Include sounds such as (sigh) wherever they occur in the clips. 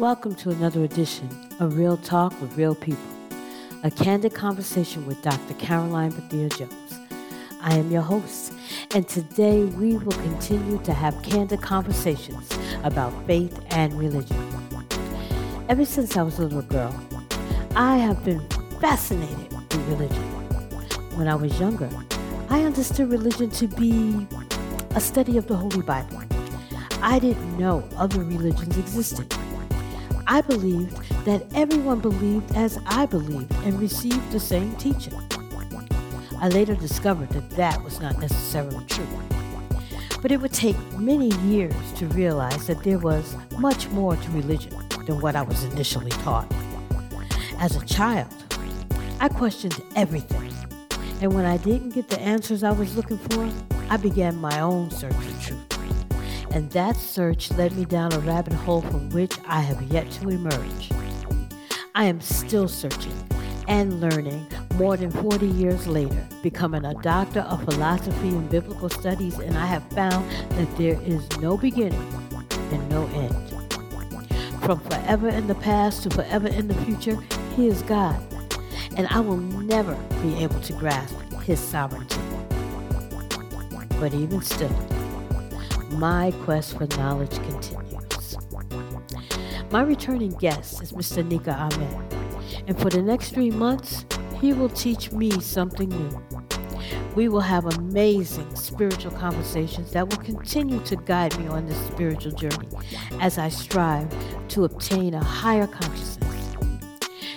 Welcome to another edition of Real Talk with Real People, a candid conversation with Dr. Caroline Bethea Jones. I am your host, and today we will continue to have candid conversations about faith and religion. Ever since I was a little girl, I have been fascinated with religion. When I was younger, I understood religion to be a study of the Holy Bible. I didn't know other religions existed. I believed that everyone believed as I believed and received the same teaching. I later discovered that that was not necessarily true. But it would take many years to realize that there was much more to religion than what I was initially taught. As a child, I questioned everything. And when I didn't get the answers I was looking for, I began my own search for truth. And that search led me down a rabbit hole from which I have yet to emerge. I am still searching and learning more than 40 years later, becoming a doctor of philosophy and biblical studies, and I have found that there is no beginning and no end. From forever in the past to forever in the future, He is God, and I will never be able to grasp His sovereignty. But even still, my quest for knowledge continues. My returning guest is Mr. Nikaamen, and for the next three months, he will teach me something new. We will have amazing spiritual conversations that will continue to guide me on this spiritual journey as I strive to obtain a higher consciousness.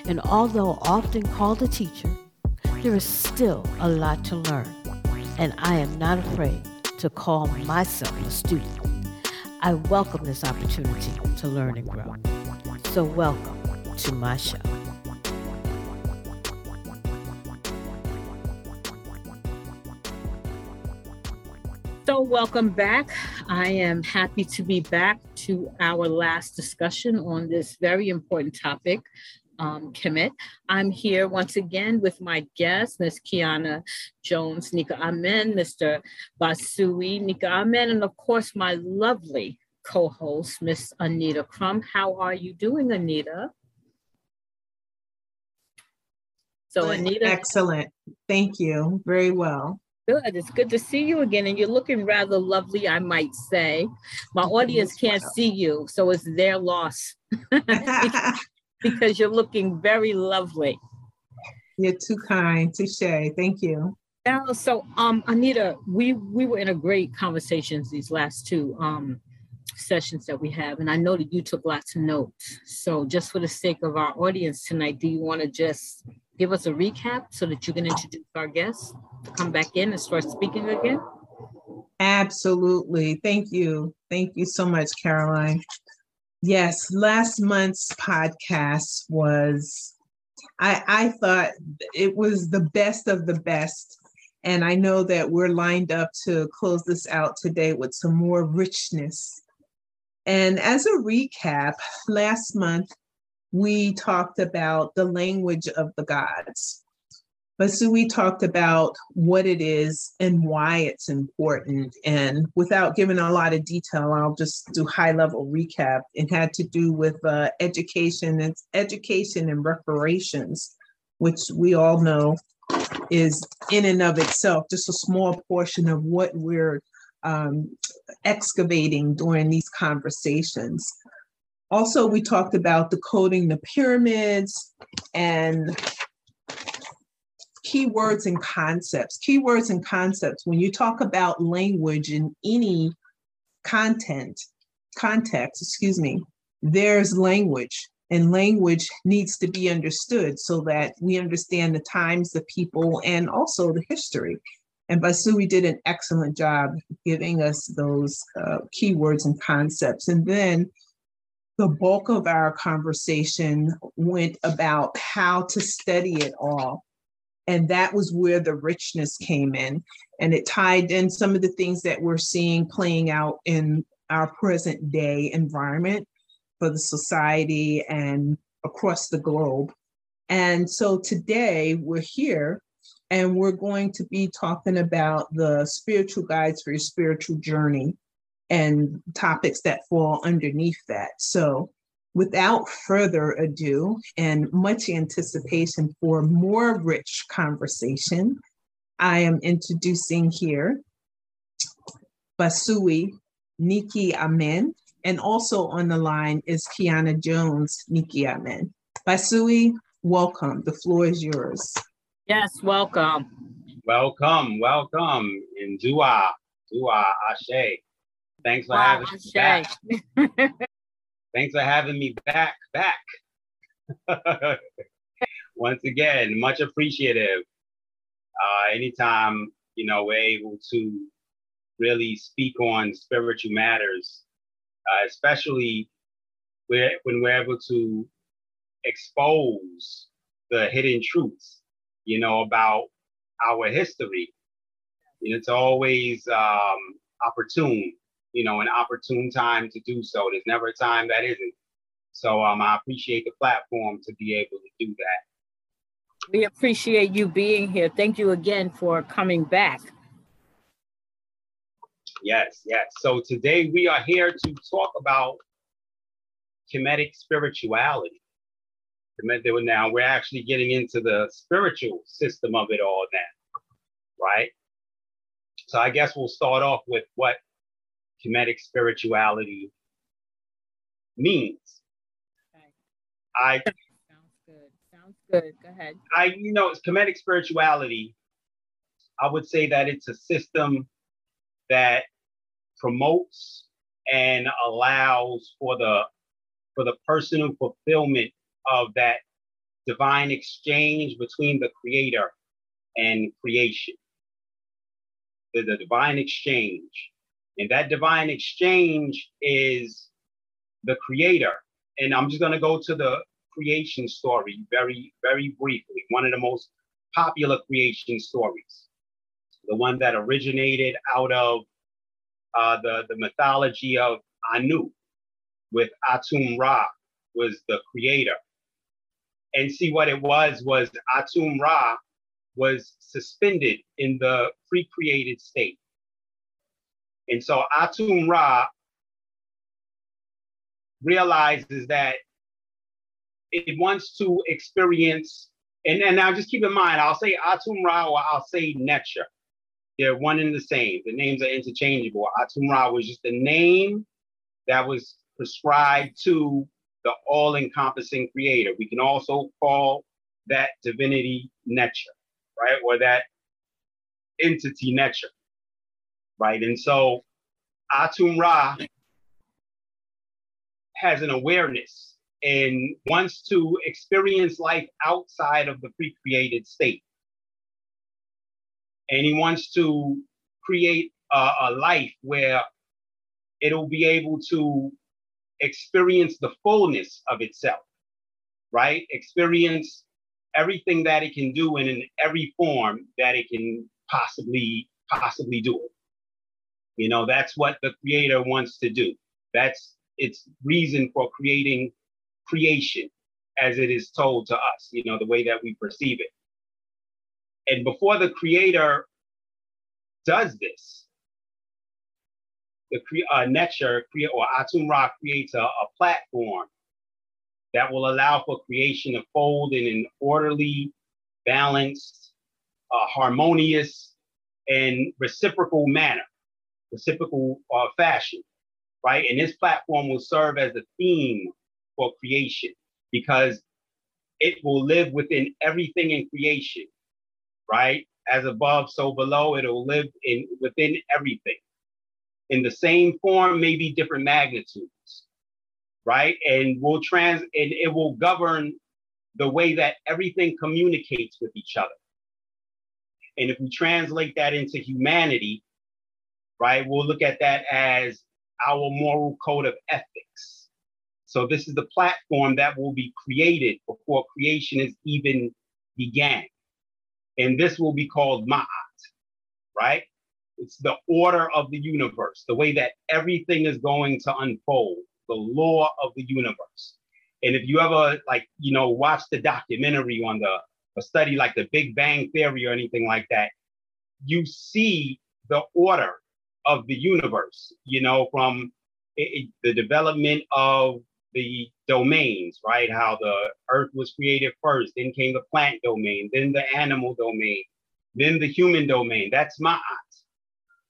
And although often called a teacher, there is still a lot to learn, and I am not afraid to call myself a student. I welcome this opportunity to learn and grow. So, welcome to my show. So, welcome back. I am happy to be back to our last discussion on this very important topic um, Kemet. I'm here once again with my guest, Ms. Kiana Jones, Nikaamen, Mr. Basui, Nikaamen, and of course my lovely co-host, Miss Anita Crum. How are you doing, Anita? So Anita. Excellent. Thank you. Very well. Good. It's good to see you again. And you're looking rather lovely, I might say. My audience can't see you, so it's their loss. (laughs) (laughs) because you're looking very lovely. You're too kind. Touche. Thank you. Yeah, so um Anita, we we were in a great conversations these last two um sessions that we have, and I know that you took lots of notes. So just for the sake of our audience tonight, do you want to just give us a recap so that you can introduce our guests to come back in and start speaking again? Absolutely. Thank you. Thank you so much, Caroline. Yes, last month's podcast was, I, I thought it was the best of the best. And I know that we're lined up to close this out today with some more richness. And as a recap, last month we talked about the language of the gods. But so we talked about what it is and why it's important. And without giving a lot of detail, I'll just do high level recap. It had to do with uh, education and education and reparations, which we all know is in and of itself just a small portion of what we're um, excavating during these conversations. Also, we talked about decoding the pyramids and keywords and concepts. Keywords and concepts, when you talk about language in any content, context, excuse me, there's language and language needs to be understood so that we understand the times, the people, and also the history. And Basui did an excellent job giving us those uh, keywords and concepts. And then the bulk of our conversation went about how to study it all and that was where the richness came in. And it tied in some of the things that we're seeing playing out in our present day environment for the society and across the globe. And so today we're here and we're going to be talking about the spiritual guides for your spiritual journey and topics that fall underneath that. So without further ado and much anticipation for more rich conversation, I am introducing here Basui Nikaamen, and also on the line is Kiana Jones Nikaamen. Basui, welcome. The floor is yours. Yes, welcome. Welcome, welcome. In Dua, Dua, Ashe. Thanks for wow, having us back. (laughs) Thanks for having me back, back. (laughs) Once again, much appreciative. Uh, anytime, you know, we're able to really speak on spiritual matters, uh, especially when we're able to expose the hidden truths, you know, about our history. And it's always um, opportune, you know, an opportune time to do so. There's never a time that isn't. So um, I appreciate the platform to be able to do that. We appreciate you being here. Thank you again for coming back. Yes, yes. So today we are here to talk about Kemetic spirituality. Now we're actually getting into the spiritual system of it all now, right? So I guess we'll start off with what Kemetic spirituality means. Okay. I sounds good. Sounds good. Go ahead. I, you know, it's Kemetic spirituality. I would say that it's a system that promotes and allows for the for the personal fulfillment of that divine exchange between the creator and creation the, the divine exchange and that divine exchange is the creator and i'm just going to go to the creation story very very briefly one of the most popular creation stories the one that originated out of uh, the, the mythology of Anu, with Atum Ra was the creator. And see what it was was Atum Ra was suspended in the pre-created state. And so Atum Ra realizes that it wants to experience, and, and now just keep in mind, I'll say Atum Ra or I'll say Necha. They're one and the same. The names are interchangeable. Atum-Ra was just the name that was prescribed to the all-encompassing creator. We can also call that divinity Necha, right? Or that entity Necha, right? And so Atum-Ra has an awareness and wants to experience life outside of the pre-created state and he wants to create a, a life where it'll be able to experience the fullness of itself, right? Experience everything that it can do and in every form that it can possibly possibly do it. You know, that's what the creator wants to do. That's its reason for creating creation as it is told to us, you know, the way that we perceive it. And before the creator does this, the uh, Necha or Atum Ra creates a, a platform that will allow for creation to fold in an orderly, balanced, uh, harmonious, and reciprocal manner, reciprocal uh, fashion, right? And this platform will serve as the theme for creation because it will live within everything in creation right? As above, so below, it'll live in within everything. In the same form, maybe different magnitudes, right? And will trans and it will govern the way that everything communicates with each other. And if we translate that into humanity, right, we'll look at that as our moral code of ethics. So this is the platform that will be created before creation is even began and this will be called Ma'at, right? It's the order of the universe, the way that everything is going to unfold, the law of the universe. And if you ever like, you know, watch the documentary on the a study like the Big Bang Theory or anything like that, you see the order of the universe, you know, from it, the development of the domains, right? How the earth was created first, then came the plant domain, then the animal domain, then the human domain. That's Ma'at,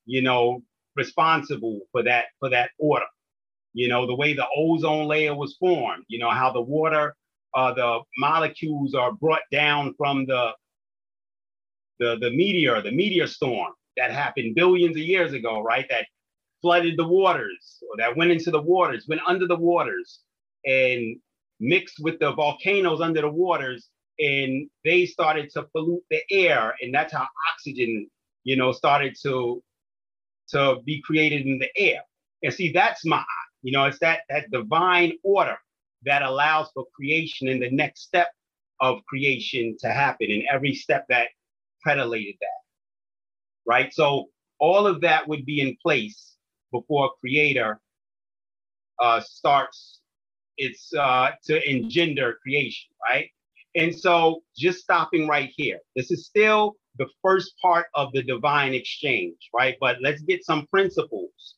you know, responsible for that for that order. You know, the way the ozone layer was formed, you know, how the water, uh, the molecules are brought down from the the the meteor, the meteor storm that happened billions of years ago, right? That flooded the waters, or that went into the waters, went under the waters, and mixed with the volcanoes under the waters, and they started to pollute the air, and that's how oxygen, you know, started to to be created in the air. And see, that's my, you know, it's that that divine order that allows for creation and the next step of creation to happen, and every step that predilated that. Right. So all of that would be in place before creator uh, starts its uh, to engender creation, right? And so just stopping right here. This is still the first part of the divine exchange, right? But let's get some principles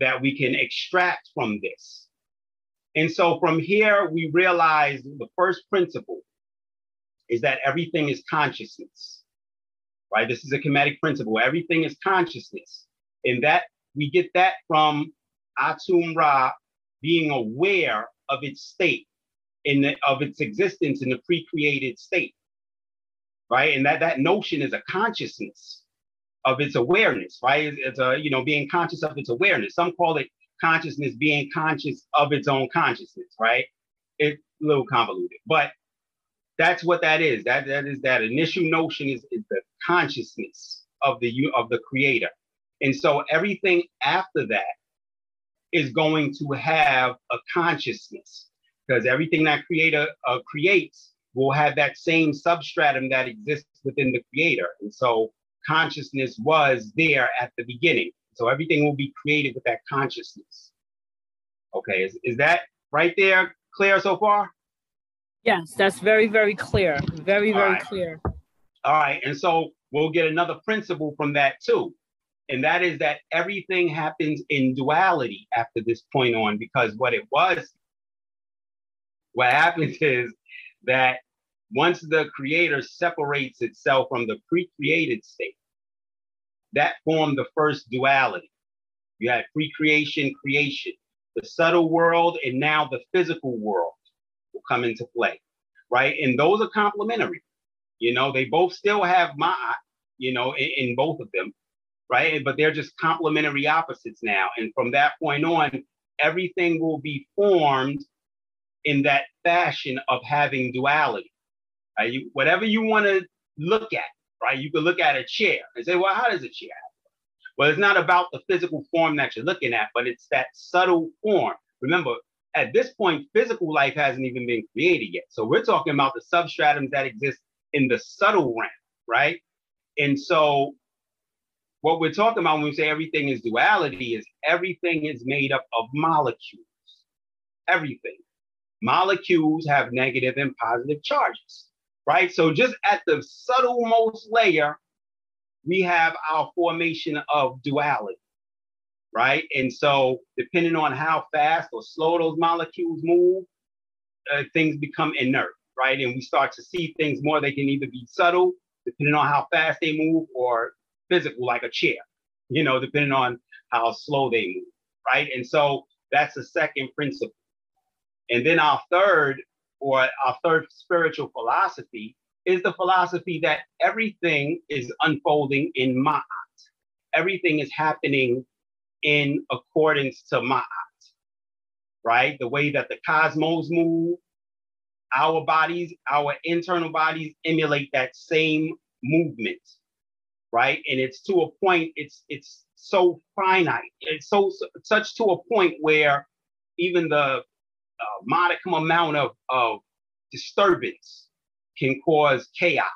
that we can extract from this. And so from here, we realize the first principle is that everything is consciousness, right? This is a Kemetic principle. Everything is consciousness. And that we get that from Atum Ra being aware of its state, in the, of its existence in the pre-created state, right? And that that notion is a consciousness of its awareness, right? It's a you know being conscious of its awareness. Some call it consciousness being conscious of its own consciousness, right? It's a little convoluted, but that's what that is. That that is that initial notion is, is the consciousness of the of the creator. And so everything after that is going to have a consciousness because everything that creator uh, creates will have that same substratum that exists within the creator. And so consciousness was there at the beginning. So everything will be created with that consciousness. Okay, is, is that right there clear so far? Yes, that's very, very clear. Very, very right. clear. All right, and so we'll get another principle from that too and that is that everything happens in duality after this point on because what it was what happens (laughs) is that once the creator separates itself from the pre-created state that formed the first duality you had pre-creation creation the subtle world and now the physical world will come into play right and those are complementary you know they both still have ma'at you know in, in both of them right? But they're just complementary opposites now. And from that point on, everything will be formed in that fashion of having duality. Right? You, whatever you want to look at, right? You could look at a chair and say, well, how does a chair? Well, it's not about the physical form that you're looking at, but it's that subtle form. Remember, at this point, physical life hasn't even been created yet. So we're talking about the substratums that exist in the subtle realm, right? And so what we're talking about when we say everything is duality is everything is made up of molecules. Everything. Molecules have negative and positive charges, right? So just at the subtlemost layer, we have our formation of duality, right? And so depending on how fast or slow those molecules move, uh, things become inert, right? And we start to see things more. They can either be subtle, depending on how fast they move, or physical like a chair, you know, depending on how slow they move, right? And so that's the second principle. And then our third, or our third spiritual philosophy, is the philosophy that everything is unfolding in Ma'at. Everything is happening in accordance to Ma'at, right? The way that the cosmos move, our bodies, our internal bodies emulate that same movement right? And it's to a point, it's it's so finite. It's so such to a point where even the uh, modicum amount of, of disturbance can cause chaos,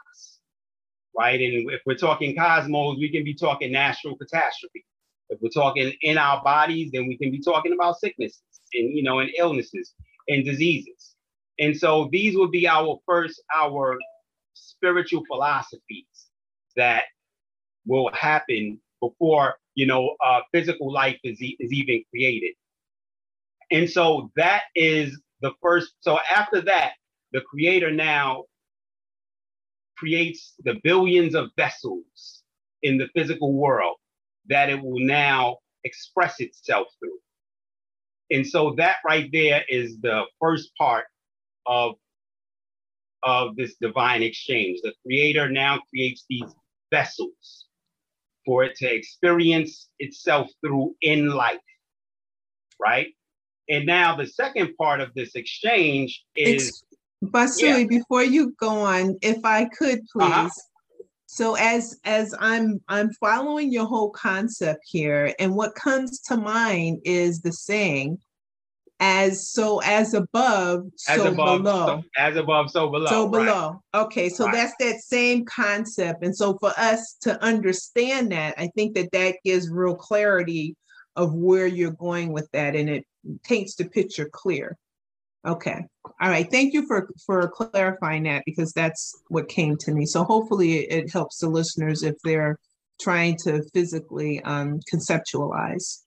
right? And if we're talking cosmos, we can be talking natural catastrophe. If we're talking in our bodies, then we can be talking about sicknesses and you know and illnesses and diseases. And so these would be our first our spiritual philosophies that will happen before you know uh, physical life is, e- is even created And so that is the first. So after that, the creator now creates the billions of vessels in the physical world that it will now express itself through. And so that right there is the first part of, of this divine exchange. The creator now creates these vessels for it to experience itself through in life, right? And now the second part of this exchange is. Basui, yeah. before you go on, if I could uh-huh. please. Uh-huh. So as as I'm I'm following your whole concept here, and what comes to mind is the saying, as so as above, as so above, below. So, as above, so below. So below. Right. Okay, so right. that's that same concept. And so for us to understand that, I think that that gives real clarity of where you're going with that, and it paints the picture clear. Okay. All right. Thank you for for clarifying that because that's what came to me. So hopefully it helps the listeners if they're trying to physically um, conceptualize.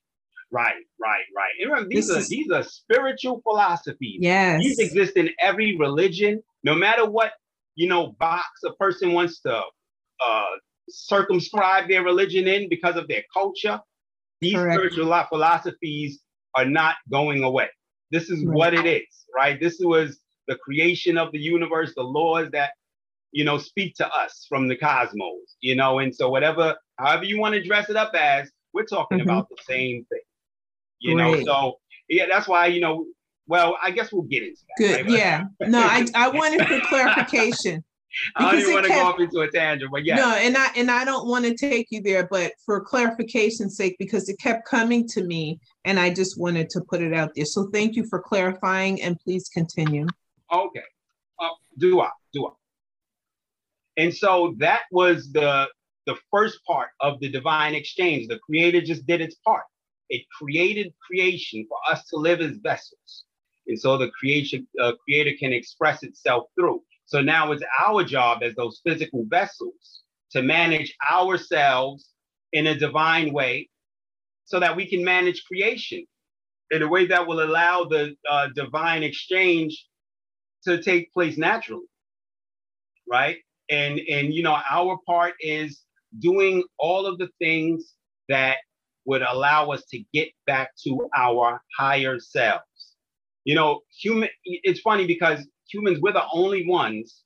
Right, right, right. Remember, these this are is, these are spiritual philosophies. Yes, these exist in every religion, no matter what you know box a person wants to uh, circumscribe their religion in because of their culture. These Correct. spiritual philosophies are not going away. This is what it is, right? This was the creation of the universe, the laws that you know speak to us from the cosmos, you know, and so whatever, however you want to dress it up as, we're talking mm-hmm. about the same thing you know. So yeah, that's why you know. Well, I guess we'll get into that. Good. Right? Yeah. no, I I wanted for (laughs) clarification. I don't even want to go off into a tangent, but yeah. No, and I and I don't want to take you there, but for clarification's sake, because it kept coming to me, and I just wanted to put it out there. So thank you for clarifying, and please continue. Okay. Uh, do I? Do I? And so that was the the first part of the divine exchange. The Creator just did its part. It created creation for us to live as vessels. And so the creation uh, creator can express itself through. So now it's our job as those physical vessels to manage ourselves in a divine way so that we can manage creation in a way that will allow the uh, divine exchange to take place naturally right and and you know our part is doing all of the things that would allow us to get back to our higher selves. You know, human it's funny because humans we're the only ones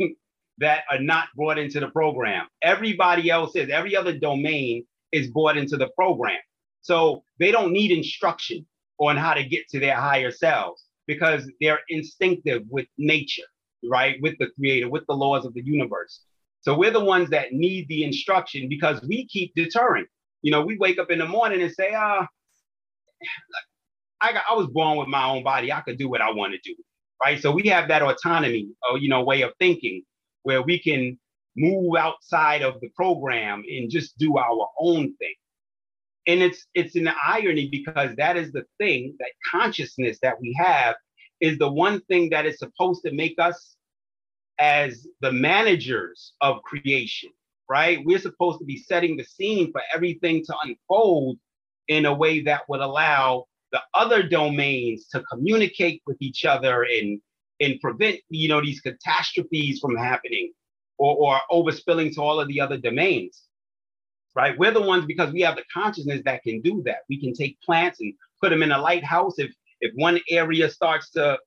(laughs) that are not brought into the program. Everybody else is, every other domain is brought into the program. So they don't need instruction on how to get to their higher selves because they're instinctive with nature, right? With the creator, with the laws of the universe. So we're the ones that need the instruction because we keep deterring. You know, we wake up in the morning and say, ah, uh, I, got, I was born with my own body. I could do what I want to do. Right. So we have that autonomy or, you know, way of thinking where we can move outside of the program and just do our own thing. And it's it's an irony because that is the thing, that consciousness that we have is the one thing that is supposed to make us as the managers of creation right? We're supposed to be setting the scene for everything to unfold in a way that would allow the other domains to communicate with each other and and prevent you know these catastrophes from happening or, or overspilling to all of the other domains right we're the ones because we have the consciousness that can do that we can take plants and put them in a lighthouse if if one area starts to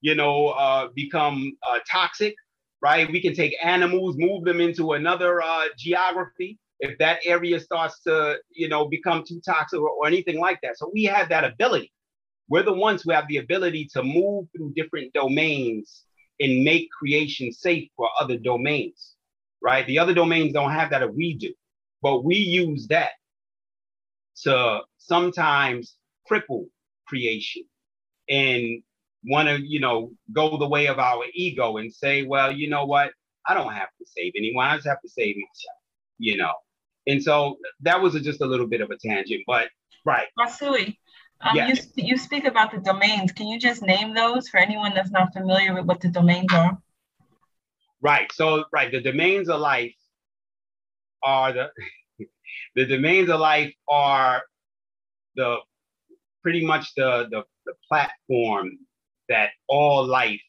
you know uh, become uh, toxic right? We can take animals, move them into another uh, geography if that area starts to, you know, become too toxic or, or anything like that. So we have that ability. We're the ones who have the ability to move through different domains and make creation safe for other domains, right? The other domains don't have that, we do, but we use that to sometimes cripple creation and want to, you know, go the way of our ego and say, well, you know what? I don't have to save anyone. I just have to save myself, you know. And so that was a, just a little bit of a tangent, but right. Basui, um, yes. you, you speak about the domains. Can you just name those for anyone that's not familiar with what the domains are? Right. So, right, the domains of life are the (laughs) the domains of life are the pretty much the, the, the platform that all life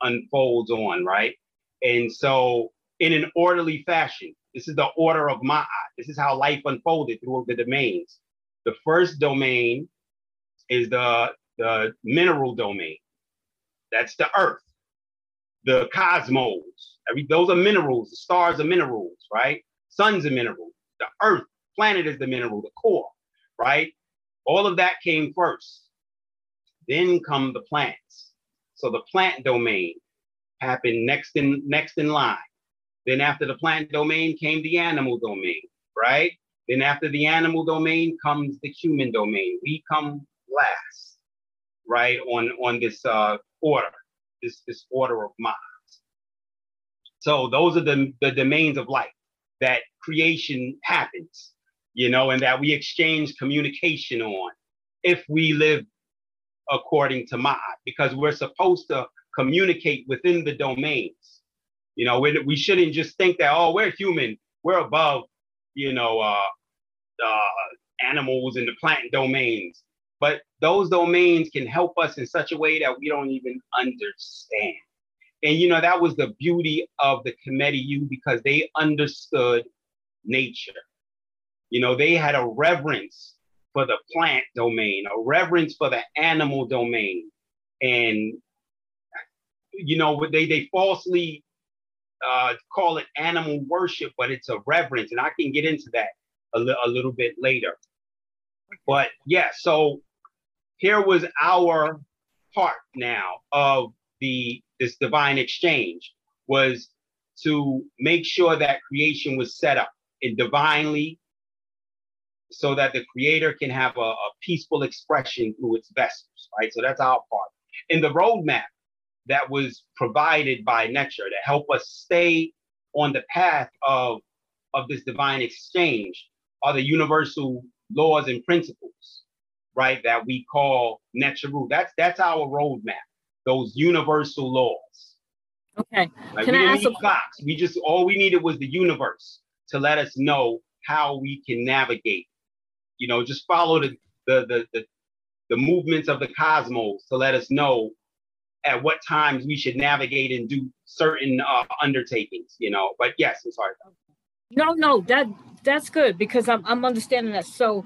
unfolds on, right? And so, in an orderly fashion, this is the order of Ma'at. This is how life unfolded through the domains. The first domain is the, the mineral domain. That's the earth, the cosmos. Every, those are minerals. The stars are minerals, right? Sun's a mineral. The earth, planet is the mineral, the core, right? All of that came first. Then come the plants. So the plant domain happened next in next in line. Then after the plant domain came the animal domain, right? Then after the animal domain comes the human domain. We come last, right? On on this uh, order, this this order of minds. So those are the the domains of life that creation happens, you know, and that we exchange communication on if we live according to Ma'at, because we're supposed to communicate within the domains. You know, we, we shouldn't just think that, oh, we're human, we're above, you know, uh, uh, animals in the plant domains. But those domains can help us in such a way that we don't even understand. And, you know, that was the beauty of the Kemetu because they understood nature. You know, they had a reverence for the plant domain, a reverence for the animal domain. And, you know, they, they falsely uh, call it animal worship, but it's a reverence. And I can get into that a, li- a little bit later. But yeah, so here was our part now of the this divine exchange was to make sure that creation was set up in divinely so that the creator can have a, a peaceful expression through its vessels, right? So that's our part. In the roadmap that was provided by Nechter to help us stay on the path of, of this divine exchange are the universal laws and principles, right? That we call Neteru. That's that's our roadmap. Those universal laws. Okay. Like, Can we I didn't ask a need clocks. We just all we needed was the universe to let us know how we can navigate. You know, just follow the the the the, the movements of the cosmos to let us know at what times we should navigate and do certain uh, undertakings. You know, but yes, I'm sorry. No, no, that that's good because I'm I'm understanding that. So,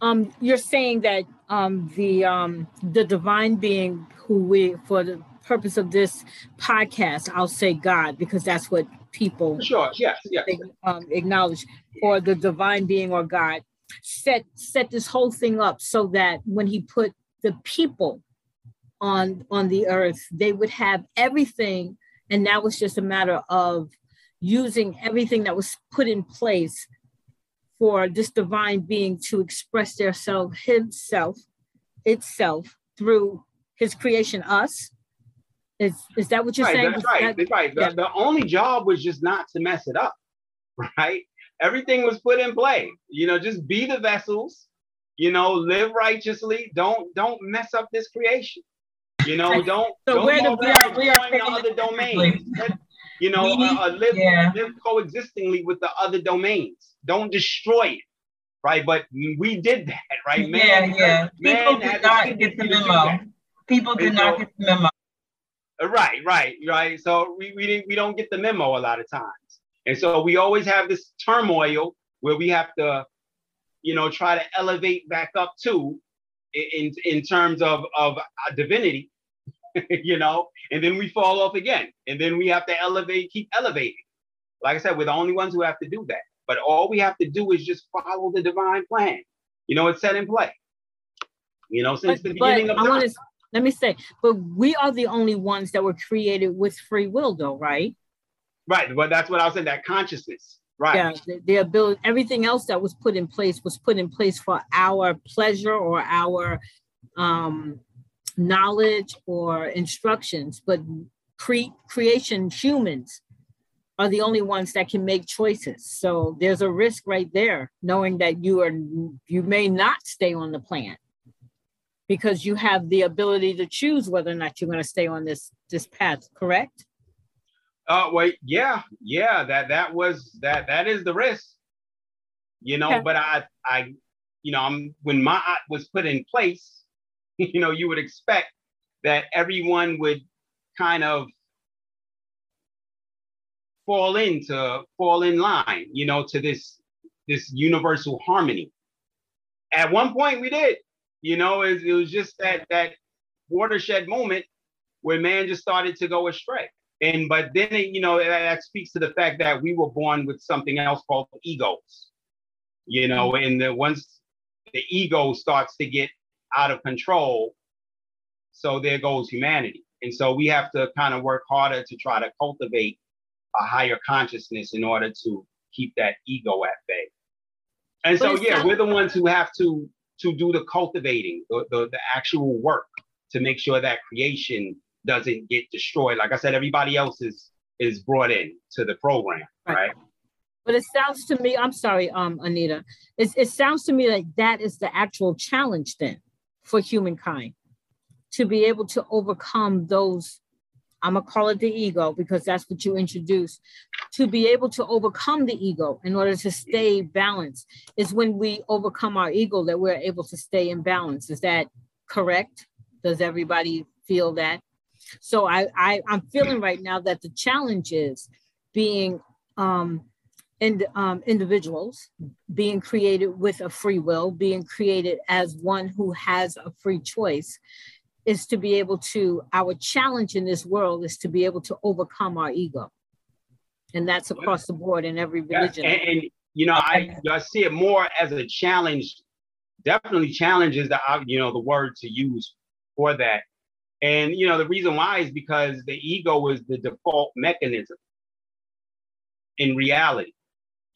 um, you're saying that um the um the divine being who we for the purpose of this podcast, I'll say God because that's what people Sure. Yes. Yes. um, acknowledge, or the divine being or God set set this whole thing up so that when He put the people on on the earth, they would have everything, and now it's just a matter of using everything that was put in place for this divine being to express their self himself itself through his creation us is is that what you're right, saying That's right. that- That's right. The, yeah. the only job was just not to mess it up, (laughs) right? Everything was put in play. You know, just be the vessels. You know, live righteously. Don't don't mess up this creation. You know, don't So don't the- go we are- we are the other domains. You know, We- uh, uh, live yeah. live coexistingly with the other domains. Don't destroy it, right? But we did that, right? Man, Yeah, yeah. People did not get the memo. People did And not get the memo. Right, right, right. So we, we didn't we don't get the memo a lot of times. And so we always have this turmoil where we have to, you know, try to elevate back up to in in terms of of uh, divinity, (laughs) you know, and then we fall off again. And then we have to elevate, keep elevating. Like I said, we're the only ones who have to do that. But all we have to do is just follow the divine plan. You know, it's set in play. You know, since but, the beginning of I to let me say, but we are the only ones that were created with free will, though, right? Right, but that's what I was saying. That consciousness, right? Yeah, the, the ability, everything else that was put in place was put in place for our pleasure or our um, knowledge or instructions. But cre- creation humans are the only ones that can make choices. So there's a risk right there, knowing that you are you may not stay on the planet because you have the ability to choose whether or not you're going to stay on this this path. Correct? Uh, wait, yeah, yeah. That that was that that is the risk, you know. Okay. But I I, you know, I'm when my art was put in place, (laughs) you know, you would expect that everyone would kind of fall into fall in line, you know, to this this universal harmony. At one point, we did, you know, it, it was just that that watershed moment where man just started to go astray. And but then it, you know that, that speaks to the fact that we were born with something else called egos, you know, mm-hmm. and the, once the ego starts to get out of control, so there goes humanity. And so we have to kind of work harder to try to cultivate a higher consciousness in order to keep that ego at bay. And so, yeah, we're the ones who have to to do the cultivating, the, the, the actual work to make sure that creation doesn't get destroyed. Like I said, everybody else is is brought in to the program, right? right? But it sounds to me, I'm sorry, um, Anita, it, it sounds to me like that is the actual challenge then for humankind to be able to overcome those I'm gonna call it the ego because that's what you introduced. To be able to overcome the ego in order to stay balanced is when we overcome our ego that we're able to stay in balance. Is that correct? Does everybody feel that? So I, I I'm feeling right now that the challenge is being um, and um, individuals being created with a free will, being created as one who has a free choice, is to be able to, our challenge in this world is to be able to overcome our ego. And that's across the board in every religion. Yeah, and, and, you know, I, I see it more as a challenge. Definitely challenges the you know the word to use for that. And you know the reason why is because the ego is the default mechanism in reality.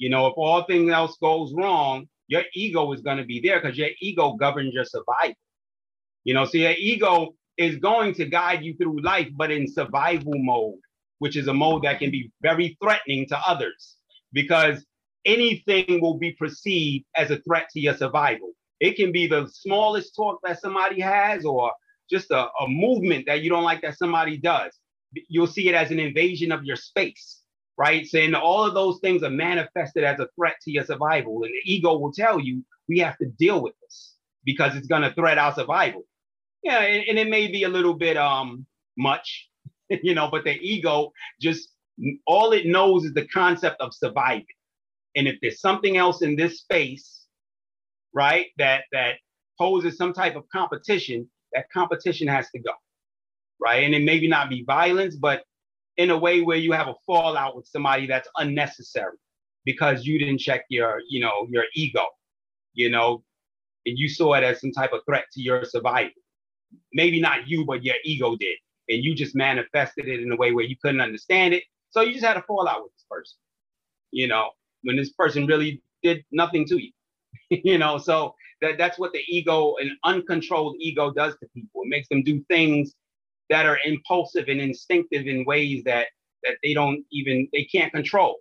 You know, if all things else goes wrong, your ego is going to be there because your ego governs your survival. You know, so your ego is going to guide you through life, but in survival mode, which is a mode that can be very threatening to others because anything will be perceived as a threat to your survival. It can be the smallest talk that somebody has or just a, a movement that you don't like that somebody does. You'll see it as an invasion of your space, right? Saying all of those things are manifested as a threat to your survival. And the ego will tell you, we have to deal with this because it's going to threat our survival yeah, and, and it may be a little bit um much, (laughs) you know, but the ego just all it knows is the concept of surviving. And if there's something else in this space, right, that that poses some type of competition, that competition has to go. Right. And it maybe not be violence, but in a way where you have a fallout with somebody that's unnecessary because you didn't check your, you know, your ego, you know, and you saw it as some type of threat to your survival maybe not you, but your ego did. And you just manifested it in a way where you couldn't understand it. So you just had a fallout with this person, you know, when this person really did nothing to you, (laughs) you know. So that, that's what the ego, an uncontrolled ego, does to people. It makes them do things that are impulsive and instinctive in ways that that they don't even they can't control,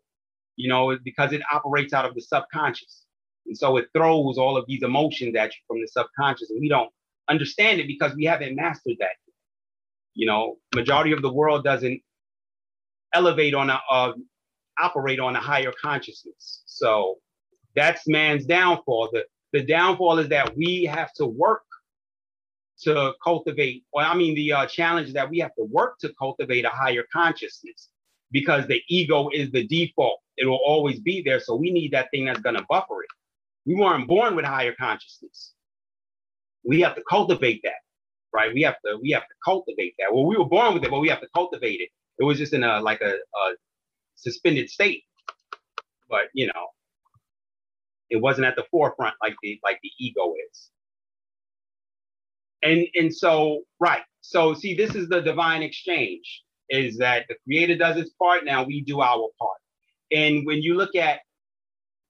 you know, because it operates out of the subconscious. And so it throws all of these emotions at you from the subconscious, and we don't understand it because we haven't mastered that. You know, majority of the world doesn't elevate on a uh, operate on a higher consciousness. So that's man's downfall. The the downfall is that we have to work to cultivate, or I mean, the uh, challenge that we have to work to cultivate a higher consciousness because the ego is the default. It will always be there. So we need that thing that's going to buffer it. We weren't born with higher consciousness we have to cultivate that, right? We have to we have to cultivate that. Well, we were born with it, but we have to cultivate it. It was just in a like a, a suspended state, but you know, it wasn't at the forefront like the like the ego is. And and so right, so see, this is the divine exchange. Is that the creator does its part, now we do our part. And when you look at,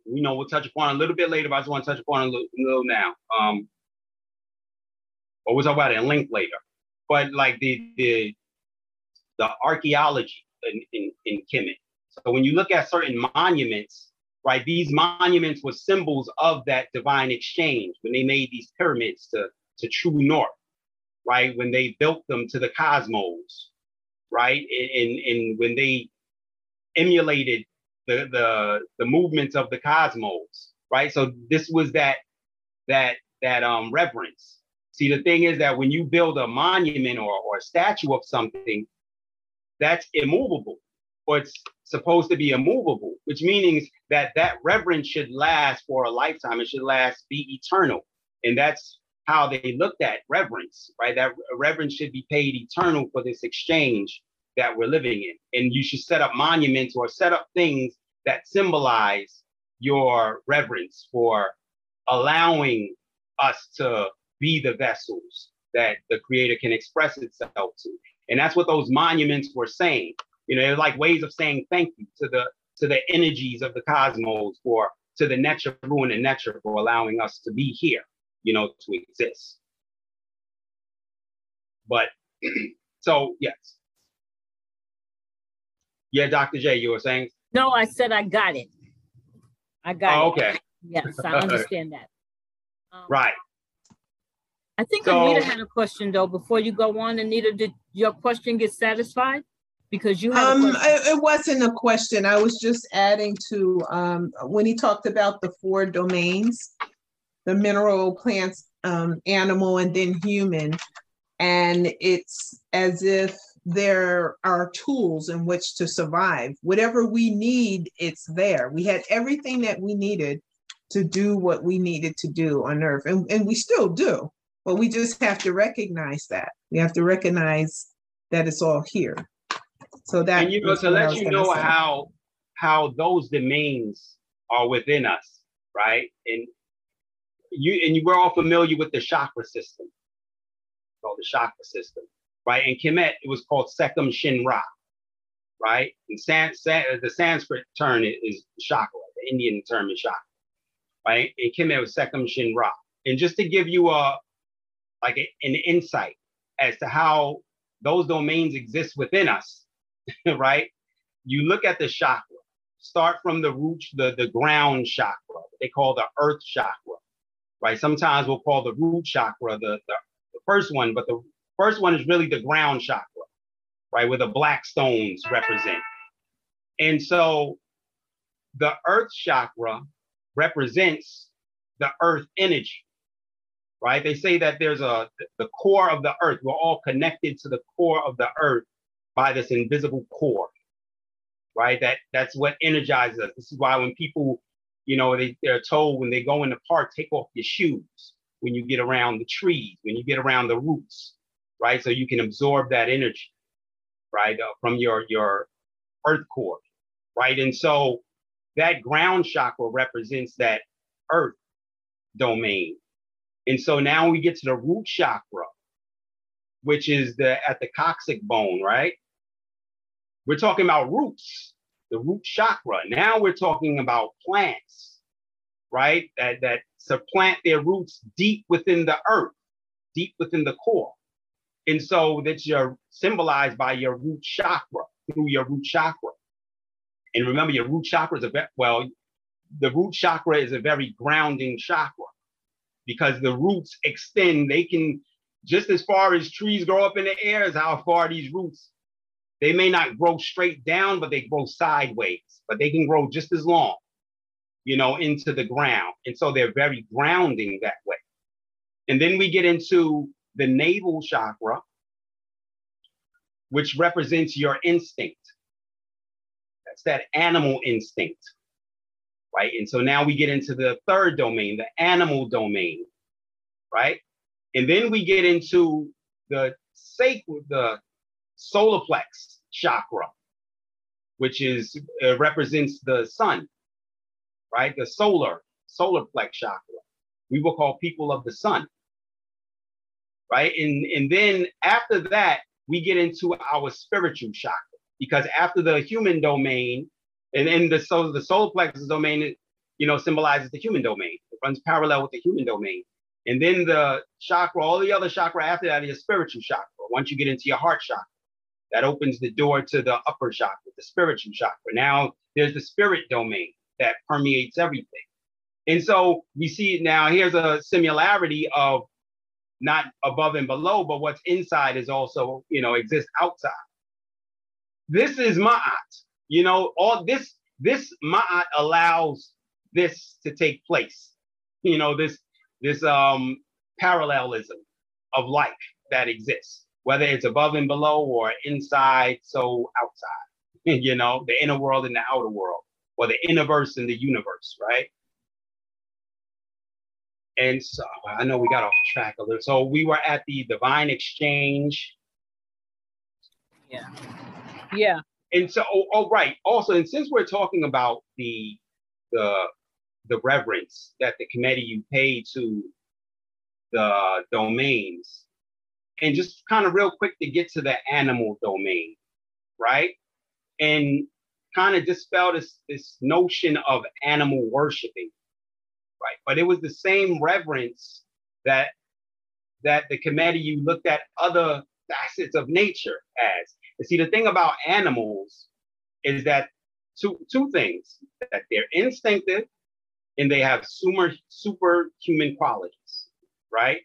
you know, we'll touch upon a little bit later, but I just want to touch upon a little, a little now. Um, or we'll talk about it in length later. But like the the the archaeology in, in, in Kemet. So when you look at certain monuments, right, these monuments were symbols of that divine exchange when they made these pyramids to, to true north, right? When they built them to the cosmos, right? And, and when they emulated the, the, the movements of the cosmos, right? So this was that that that um reverence See, the thing is that when you build a monument or, or a statue of something, that's immovable, or it's supposed to be immovable, which means that that reverence should last for a lifetime. It should last, be eternal. And that's how they looked at reverence, right? That reverence should be paid eternal for this exchange that we're living in. And you should set up monuments or set up things that symbolize your reverence for allowing us to be the vessels that the creator can express itself to. And that's what those monuments were saying. You know, they're like ways of saying thank you to the to the energies of the cosmos for to the nature, and nature for allowing us to be here, you know, to exist. But (clears throat) so yes. Yeah, Dr. J, you were saying? No, I said I got it. I got oh, it. Okay. Yes, I (laughs) understand that. Um, Right. I think So- Anita had a question though. Before you go on, Anita, did your question get satisfied? Because you had Um, question. it, it wasn't a question. I was just adding to, um, when he talked about the four domains, the mineral, plants, um, animal, and then human. And it's as if there are tools in which to survive. Whatever we need, it's there. We had everything that we needed to do what we needed to do on earth. And, and we still do, but we just have to recognize that. We have to recognize that it's all here. So that. and you know to let you know say. how how those domains are within us right and you and you we're all familiar with the chakra system. Called the chakra system right? In kemet it was called sekam shin ra right? And San, San, the sanskrit term is, chakra. The indian term is chakra right? In kemet it was sekam shin ra. And just to give you a like a, an insight as to how those domains exist within us (laughs) right? You look at the chakra, start from the root, the, the ground chakra, they call the earth chakra, right? Sometimes we'll call the root chakra the, the, the first one, but the first one is really the ground chakra, right? Where the black stones represent. And so the earth chakra represents the earth energy, right? They say that there's a the core of the earth. We're all connected to the core of the earth by this invisible core, right? That that's what energizes us. This is why when people, you know, they, they're told when they go in the park, take off your shoes when you get around the trees, when you get around the roots, right? So you can absorb that energy, right, uh, from your your earth core, right? And so that ground chakra represents that earth domain. And so now we get to the root chakra, which is the at the coccyx bone, right? We're talking about roots, the root chakra. Now we're talking about plants, right? That that supplant their roots deep within the earth, deep within the core. And so that you're symbolized by your root chakra through your root chakra. And remember, your root chakra is a ve- well, the root chakra is a very grounding chakra because the roots extend. They can just as far as trees grow up in the air is how far these roots. They may not grow straight down, but they grow sideways. But they can grow just as long, you know, into the ground. And so they're very grounding that way. And then we get into the navel chakra, which represents your instinct. That's that animal instinct, right? And so now we get into the third domain, the animal domain, right? And then we get into the sacred, the solar plex chakra, which is uh, represents the sun, right? The solar solar plex chakra. We will call people of the sun, right? And and then after that, we get into our spiritual chakra because after the human domain, and in the so the solar plexus domain, you know, symbolizes the human domain. It runs parallel with the human domain. And then the chakra, all the other chakra after that is spiritual chakra. Once you get into your heart chakra, that opens the door to the upper chakra, the spiritual chakra. Now there's the spirit domain that permeates everything. And so we see now here's a similarity of not above and below, but what's inside is also, you know, exists outside. This is Ma'at. You know, all this, this Ma'at allows this to take place. You know, this this um parallelism of life that exists, whether it's above and below or inside, so outside, (laughs) you know, the inner world and the outer world, or the universe and the universe, right? And so I know we got off track a little. So we were at the Divine Exchange. Yeah. Yeah. And so, oh, oh right. Also, and since we're talking about the the the reverence that the committee you pay to the domains, and just kind of real quick to get to the animal domain, right? And kind of dispel this this notion of animal worshiping right? But it was the same reverence that that the committee you looked at other facets of nature as. And see, the thing about animals is that two two things that they're instinctive and they have super superhuman qualities, right?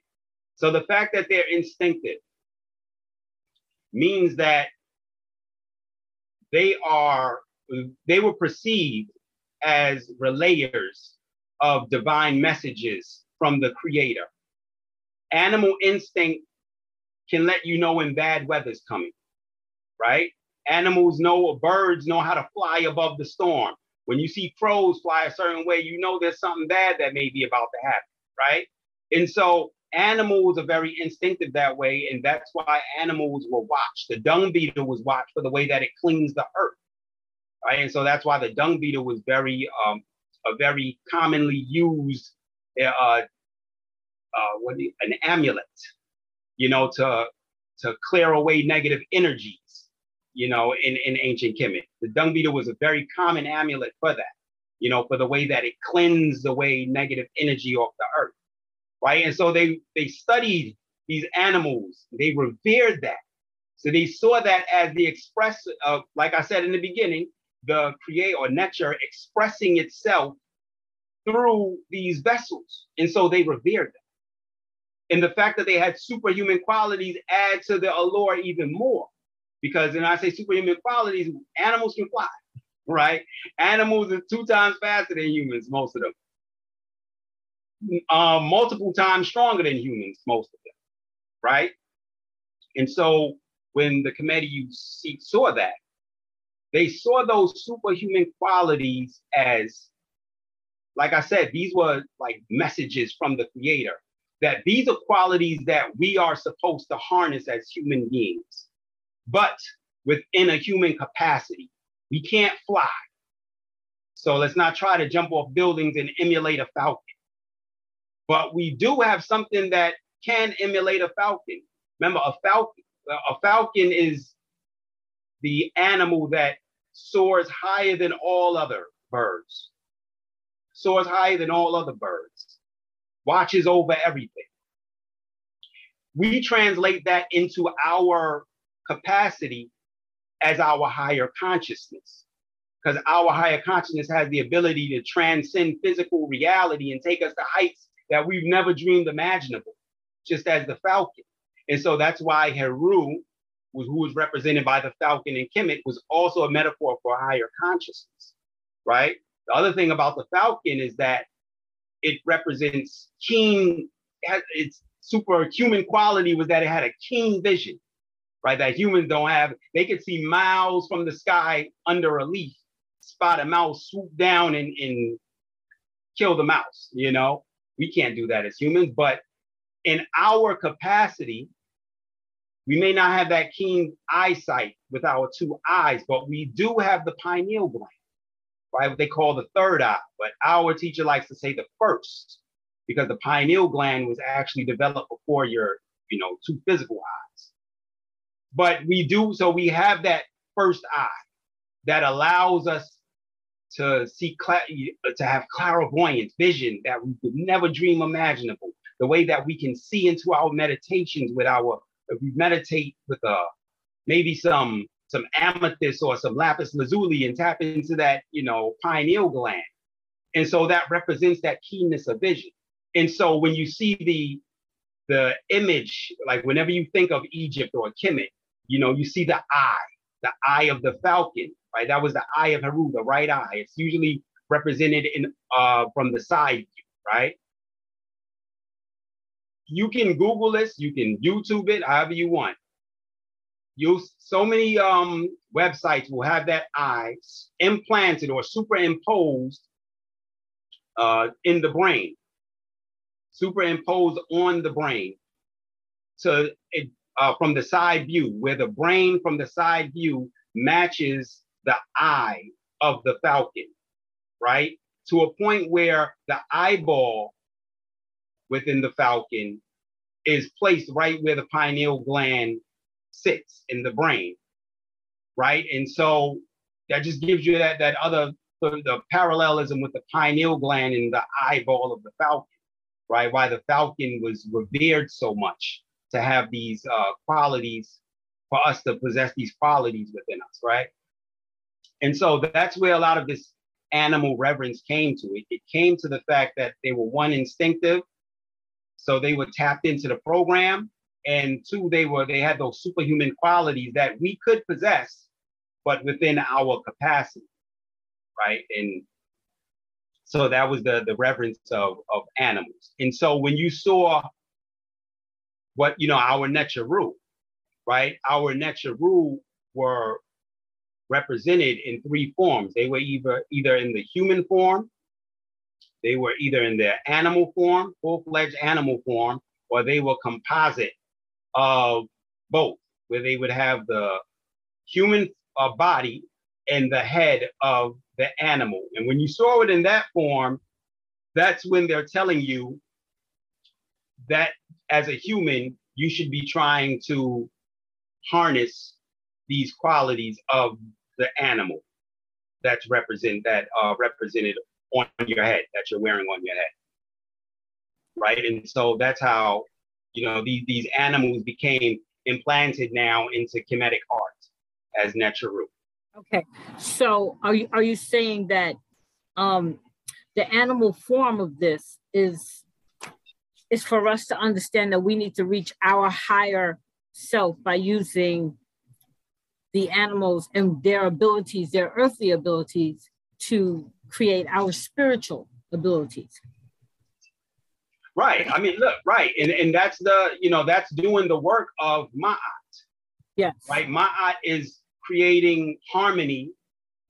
So the fact that they're instinctive means that they are they were perceived as relayers of divine messages from the creator. Animal instinct can let you know when bad weather's coming, right? Animals know, birds know how to fly above the storm. When you see crows fly a certain way, you know there's something bad that may be about to happen, right? And so animals are very instinctive that way, and that's why animals were watched. The dung beetle was watched for the way that it cleans the earth, right? And so that's why the dung beetle was very um, a very commonly used uh, uh, what an amulet, you know, to to clear away negative energies, you know, in, in ancient Kemet. The dung beetle was a very common amulet for that, you know, for the way that it cleansed away negative energy off the earth, right? And so they they studied these animals, they revered that. So they saw that as the express of, like I said in the beginning, the create or nature expressing itself through these vessels. And so they revered them. And the fact that they had superhuman qualities add to the allure even more. Because when I say superhuman qualities, animals can fly, (laughs) right? Animals are two times faster than humans, most of them. Um, multiple times stronger than humans, most of them, right? And so when the committee saw that, they saw those superhuman qualities as, like I said, these were like messages from the creator that these are qualities that we are supposed to harness as human beings, but within a human capacity. We can't fly. So let's not try to jump off buildings and emulate a falcon. But we do have something that can emulate a falcon. Remember, a falcon, a falcon is the animal that soars higher than all other birds, soars higher than all other birds, watches over everything. We translate that into our capacity as our higher consciousness, because our higher consciousness has the ability to transcend physical reality and take us to heights that we've never dreamed imaginable, just as the falcon. And so that's why Heru who was represented by the falcon and Kemet, was also a metaphor for higher consciousness, right? The other thing about the falcon is that it represents keen, its superhuman quality was that it had a keen vision, right? That humans don't have. They could see miles from the sky under a leaf, spot a mouse, swoop down and, and kill the mouse, you know? We can't do that as humans, but in our capacity, we may not have that keen eyesight with our two eyes, but we do have the pineal gland, right? What they call the third eye. But our teacher likes to say the first, because the pineal gland was actually developed before your, you know, two physical eyes. But we do, so we have that first eye that allows us to see, to have clairvoyance, vision that we could never dream imaginable. The way that we can see into our meditations with our if we meditate with a uh, maybe some some amethyst or some lapis lazuli and tap into that, you know, pineal gland. And so that represents that keenness of vision. And so when you see the the image, like whenever you think of Egypt or Kemet, you know, you see the eye, the eye of the falcon, right? That was the eye of Heru, the right eye. It's usually represented in uh from the side view, right? you can Google this, you can YouTube it, however you want. You so many um, websites will have that eye implanted or superimposed uh, in the brain, superimposed on the brain to it, uh, from the side view, where the brain from the side view matches the eye of the falcon, right? To a point where the eyeball within the falcon is placed right where the pineal gland sits in the brain, right? And so that just gives you that that other the parallelism with the pineal gland and the eyeball of the falcon, right? Why the falcon was revered so much to have these uh, qualities for us to possess these qualities within us, right? And so that's where a lot of this animal reverence came to. It, it came to the fact that they were one instinctive, so they were tapped into the program, and two, they were they had those superhuman qualities that we could possess, but within our capacity, right? And so that was the the reverence of of animals. And so when you saw what you know our Necharu, right? Our Necharu were represented in three forms. They were either either in the human form, they were either in their animal form, full-fledged animal form, or they were composite of both, where they would have the human uh, body and the head of the animal. And when you saw it in that form, that's when they're telling you that as a human, you should be trying to harness these qualities of the animal that's represent that uh, represented on your head that you're wearing on your head, right? And so that's how you know these these animals became implanted now into Kemetic art as Necharu. Okay, so are you are you saying that um, the animal form of this is is for us to understand that we need to reach our higher self by using the animals and their abilities, their earthly abilities, to create our spiritual abilities. Right. I mean, look, right. And, and that's the, you know, that's doing the work of Ma'at. Yes. Right. Ma'at is creating harmony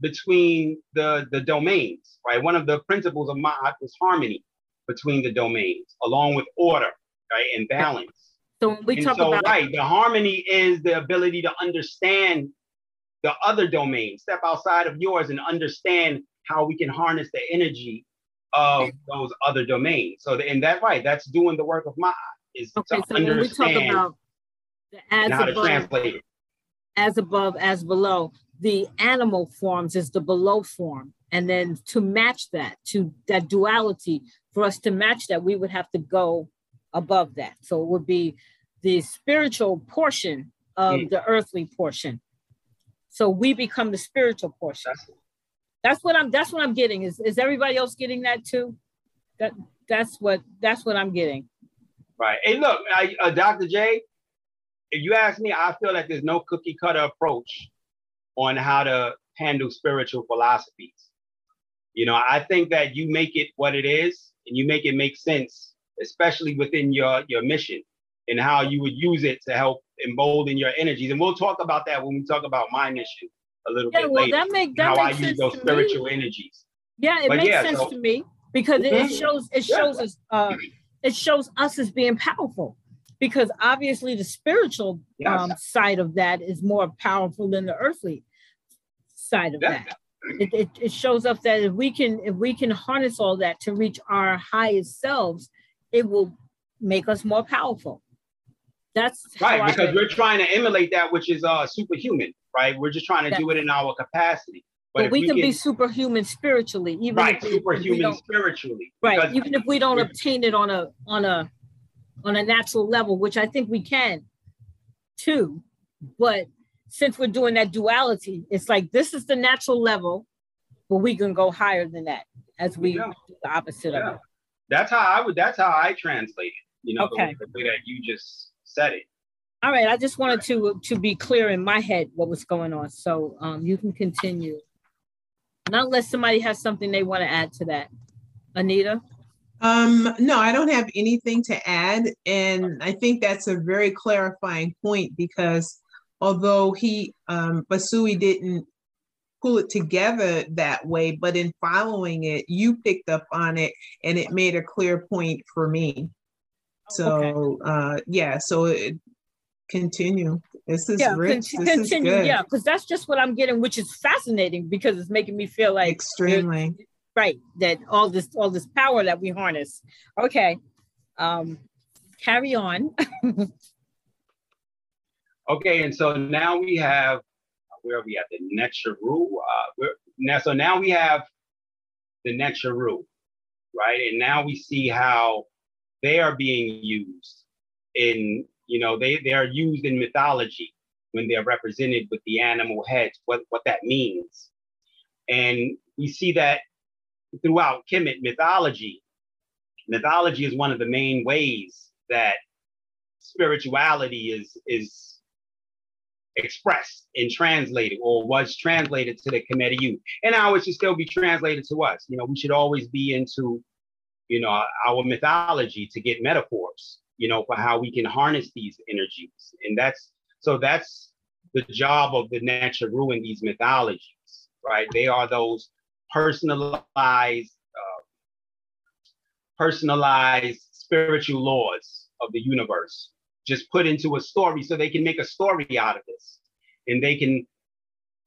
between the, the domains, right? One of the principles of Ma'at was harmony between the domains, along with order, right, and balance. So when we and talk so, about right, the harmony is the ability to understand the other domain, step outside of yours and understand how we can harness the energy of those other domains. So, in that right, that's doing the work of my is okay. to So when we talk about the as how to above, translate it. as above, as below, the animal forms is the below form, and then to match that, to that duality, for us to match that, we would have to go above that. So it would be the spiritual portion of Mm. the earthly portion. So we become the spiritual portion. That's- what I'm that's what I'm getting. Is is everybody else getting that too? That that's what that's what I'm getting. Right. Hey, look, I, uh, Dr. J, if you ask me, I feel like there's no cookie cutter approach on how to handle spiritual philosophies. You know, I think that you make it what it is and you make it make sense, especially within your, your mission and how you would use it to help embolden your energies. And we'll talk about that when we talk about my mission a little Yeah, bit well later. that make that how I use those to me. spiritual energies. Yeah, it But makes yeah, sense so- to me because it, it Mhm. shows it Yeah. shows us uh it shows us as being powerful because obviously the spiritual Yes. um, side of that is more powerful than the earthly side of Yeah. that. It, it, it shows up that if we can if we can harness all that to reach our highest selves, it will make us more powerful. That's Right, because we're trying to emulate that which is uh superhuman, right? We're just trying to do it in our capacity. but, if we, can be superhuman spiritually, even right if we, if we superhuman don't spiritually. right even if we don't obtain it on a on a on a natural level which i think we can too but since we're doing that duality it's like this is the natural level but we can go higher than that as we Yeah. do the opposite Yeah. of it That's how I would. That's how I translate it. You know, the- Okay. the, way that you just said it. all right i just wanted to to be clear in my head what was going on so um you can continue not unless somebody has something they want to add to that anita Um, no, I don't have anything to add. And I think that's a very clarifying point because although he, um, Basui didn't pull it together that way, but in following it, you picked up on it and it made a clear point for me. So, okay. uh, yeah, so it, continue. This is yeah, rich. Con- this continue, is good. yeah, because that's just what I'm getting, which is fascinating because it's making me feel like extremely right that all this all this power that we harness. Okay, um, carry on. (laughs) okay, and so now we have where are we at the next Necharu? Uh, now so now we have the Necharu, right? And now we see how they are being used in you know, they, they are used in mythology when they're represented with the animal heads, what, what that means. And we see that throughout Kemet mythology. Mythology is one of the main ways that spirituality is, is expressed and translated or was translated to the Kemetic youth. And now it should still be translated to us. You know, we should always be into, you know, our mythology to get metaphors you know, for how we can harness these energies. And that's so that's the job of the Necharu in these mythologies, right? They are those personalized, uh, personalized spiritual laws of the universe, just put into a story so they can make a story out of this, and they can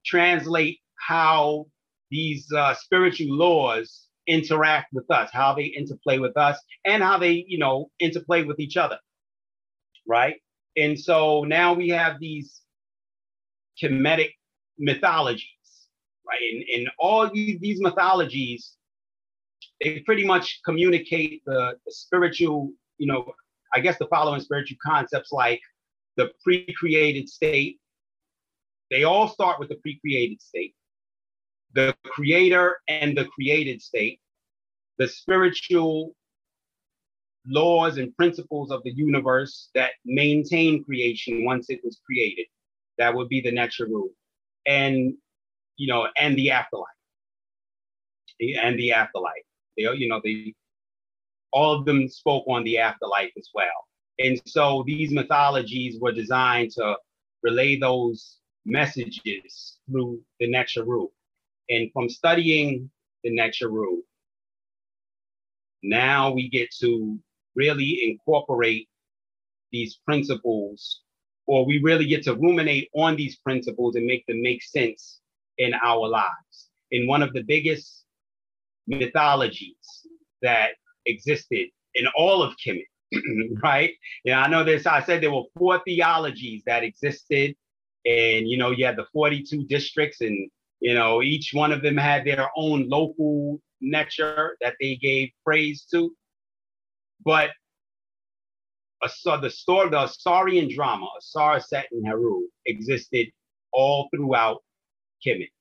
translate how these uh, spiritual laws interact with us, how they interplay with us, and how they, you know, interplay with each other. Right. And so now we have these Kemetic mythologies, right? And, and all these mythologies, they pretty much communicate the, the spiritual, you know, I guess the following spiritual concepts like the pre-created state. They all start with the pre-created state the creator and the created state, the spiritual laws and principles of the universe that maintain creation once it was created. That would be the Necharu. And, you know, and the afterlife. And the afterlife. They, you know, they all of them spoke on the afterlife as well. And so these mythologies were designed to relay those messages through the Necharu. And from studying the Necharu, now we get to really incorporate these principles, or we really get to ruminate on these principles and make them make sense in our lives. In one of the biggest mythologies that existed in all of Kemet, (clears throat) right? Yeah, I know this. I said there were four theologies that existed, and you know, you had the 42 districts, and you know, each one of them had their own local nature that they gave praise to. But the story, the Asarian drama, Asar, Set, and Heru, existed all throughout Kemet,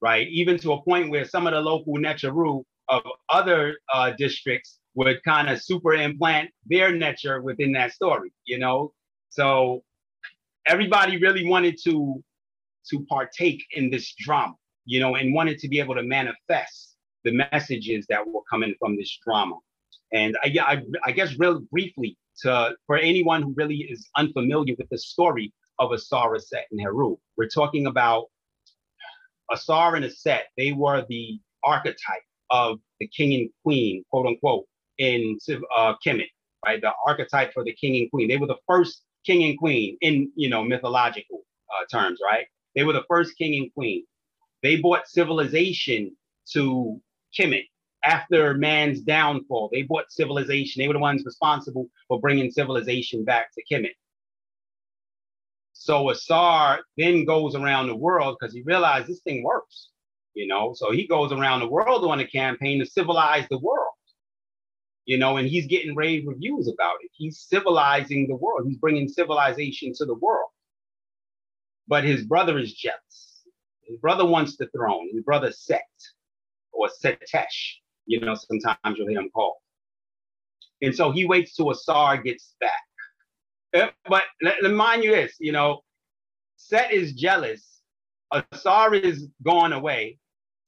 right? Even to a point where some of the local Necharu of other uh, districts would kind of super implant their nature within that story, you know? So everybody really wanted to to partake in this drama, you know, and wanted to be able to manifest the messages that were coming from this drama. And I, I, I guess real briefly to for anyone who really is unfamiliar with the story of Asar, Set, and Heru, we're talking about Asar and Aset. They were the archetype of the king and queen, quote unquote, in uh, Kemet, right? The archetype for the king and queen. They were the first king and queen in you know mythological uh, terms, right? They were the first king and queen. They brought civilization to Kemet after man's downfall. They brought civilization. They were the ones responsible for bringing civilization back to Kemet. So Asar then goes around the world because he realized this thing works, you know. So he goes around the world on a campaign to civilize the world, you know, and he's getting rave reviews about it. He's civilizing the world. He's bringing civilization to the world but his brother is jealous. His brother wants the throne. His brother Set or Setesh, you know, sometimes you'll hear him called. And so he waits till Asar gets back. Eh, but mind you this, you know, Set is jealous. Asar is gone away.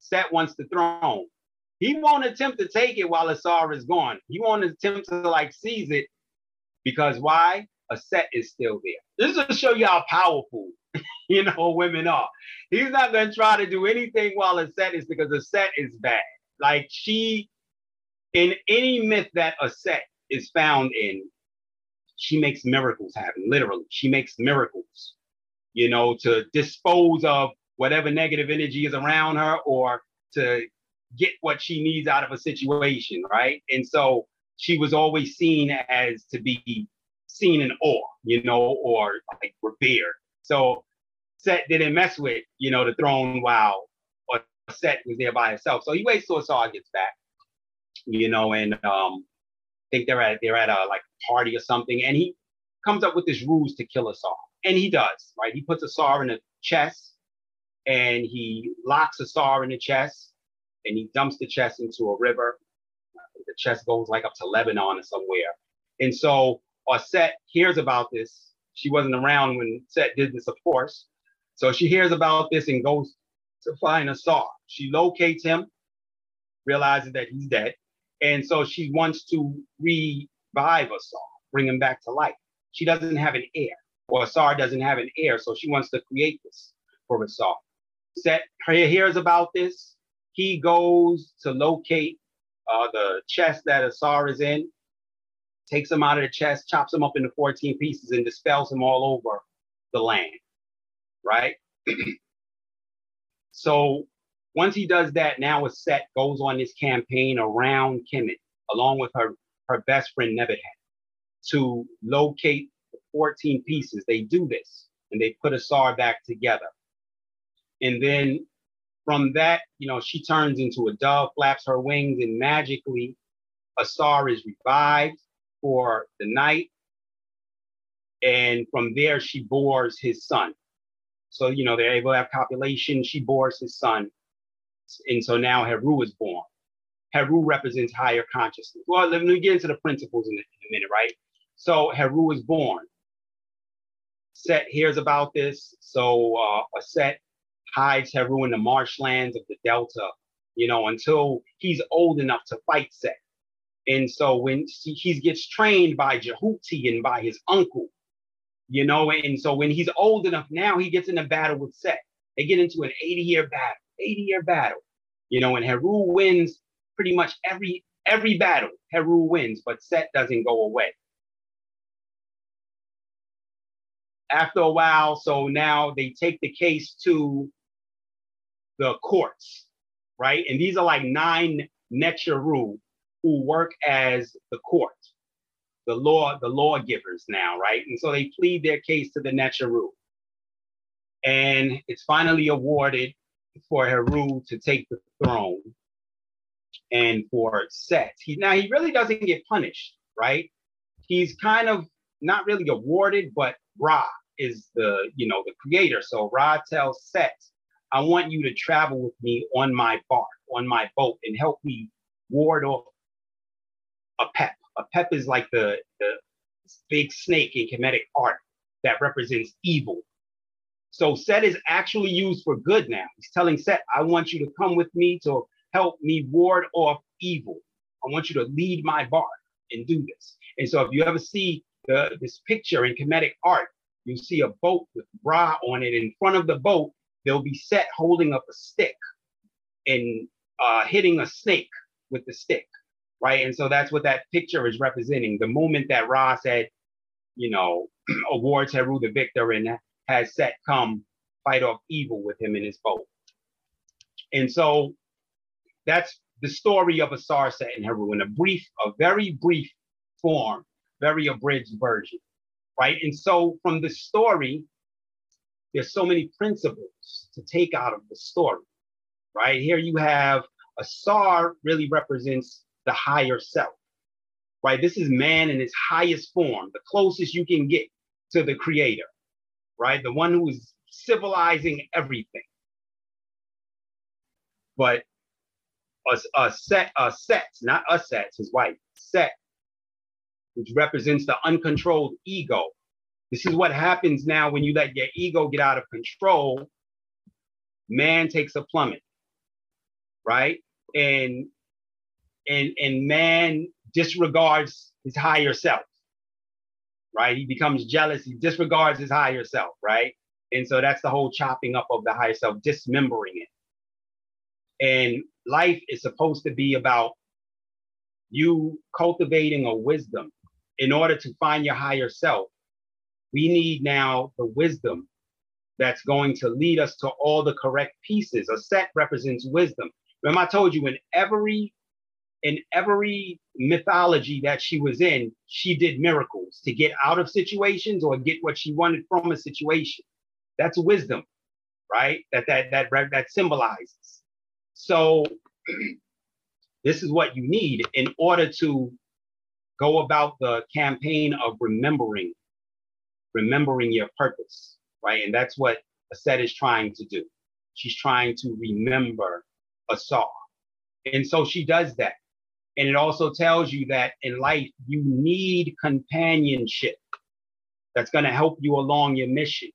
Set wants the throne. He won't attempt to take it while Asar is gone. He won't attempt to like seize it because why? Aset is still there. This is to show you how powerful, (laughs) you know, women are. He's not going to try to do anything while Aset is because Aset is bad. Like she, in any myth that Aset is found in, she makes miracles happen. Literally, she makes miracles, you know, to dispose of whatever negative energy is around her or to get what she needs out of a situation, right? And so she was always seen as to be seen in awe, you know, or like revered. So Set didn't mess with, you know, the throne while or Set was there by himself. So he waits till Asar gets back, you know, and um, I think they're at they're at a like party or something, and he comes up with this ruse to kill Asar, and he does, right? He puts Asar in a chest, and he locks Asar in the chest, and he dumps the chest into a river. The chest goes like up to Lebanon or somewhere, and so Set hears about this. She wasn't around when Set did this, of course. So she hears about this and goes to find Asar. She locates him, realizes that he's dead. And so she wants to revive Asar, bring him back to life. She doesn't have an heir, or Asar doesn't have an heir. So she wants to create this for Asar. Set hears about this. He goes to locate uh, the chest that Asar is in, takes him out of the chest, chops him up into 14 pieces, and dispels him all over the land right? (clears throat) so once he does that, now Aset goes on this campaign around Kemet, along with her, her best friend Nebuchadnezzar, to locate the 14 pieces. They do this and they put Asar back together. And then from that, you know, she turns into a dove, flaps her wings, and magically Asar is revived for the night. And from there, she bores his son. So, you know, they're able to have copulation. She bores his son. And so now Heru is born. Heru represents higher consciousness. Well, let me get into the principles in a, in a minute, right? So Heru is born. Set hears about this. So uh, Aset hides Heru in the marshlands of the Delta, you know, until he's old enough to fight Set. And so when he gets trained by Jehuti and by his uncle, you know. And so when he's old enough now, he gets in a battle with Set. They get into an 80 year battle, 80 year battle, you know, and Heru wins pretty much every every battle. Heru wins, but Set doesn't go away. After a while, so now they take the case to the courts, right? And these are like nine Necharu who work as the court the law, the lawgivers now, right? And so they plead their case to the Necharu. And it's finally awarded for Heru to take the throne and for Set. He, now he really doesn't get punished, right? He's kind of not really awarded, but Ra is the, you know, the creator. So Ra tells Set, I want you to travel with me on my bark, on my boat, and help me ward off Apep pep is like the, the big snake in Kemetic art that represents evil. So Set is actually used for good now. He's telling Set, I want you to come with me to help me ward off evil. I want you to lead my bark and do this. And so if you ever see the, this picture in Kemetic art, you see a boat with Ra on it. In front of the boat, there'll be Set holding up a stick and uh, hitting a snake with the stick right? And so that's what that picture is representing. The moment that Ra said, you know, (clears throat) awards Heru the victor and has Set come fight off evil with him in his boat. And so that's the story of Asar Set and Heru in a brief, a very brief form, very abridged version, right? And so from the story, there's so many principles to take out of the story, right? Here you have Asar really represents the higher self, right? This is man in his highest form, the closest you can get to the creator, right? The one who is civilizing everything. But a, a set, a set, not a sets, his wife, set, which represents the uncontrolled ego. This is what happens now when you let your ego get out of control. Man takes a plummet, right? And and and man disregards his higher self right? He becomes jealous he disregards his higher self right? And so that's the whole chopping up of the higher self dismembering it. And life is supposed to be about you cultivating a wisdom. In order to find your higher self we need now the wisdom that's going to lead us to all the correct pieces. Aset represents wisdom. Remember i told you in every in every mythology that she was in, she did miracles to get out of situations or get what she wanted from a situation. That's wisdom, right? That that that that symbolizes. So (clears throat) this is what you need in order to go about the campaign of remembering, remembering your purpose, right? And that's what Aset is trying to do. She's trying to remember Asar. And so she does that. And it also tells you that in life, you need companionship that's going to help you along your mission.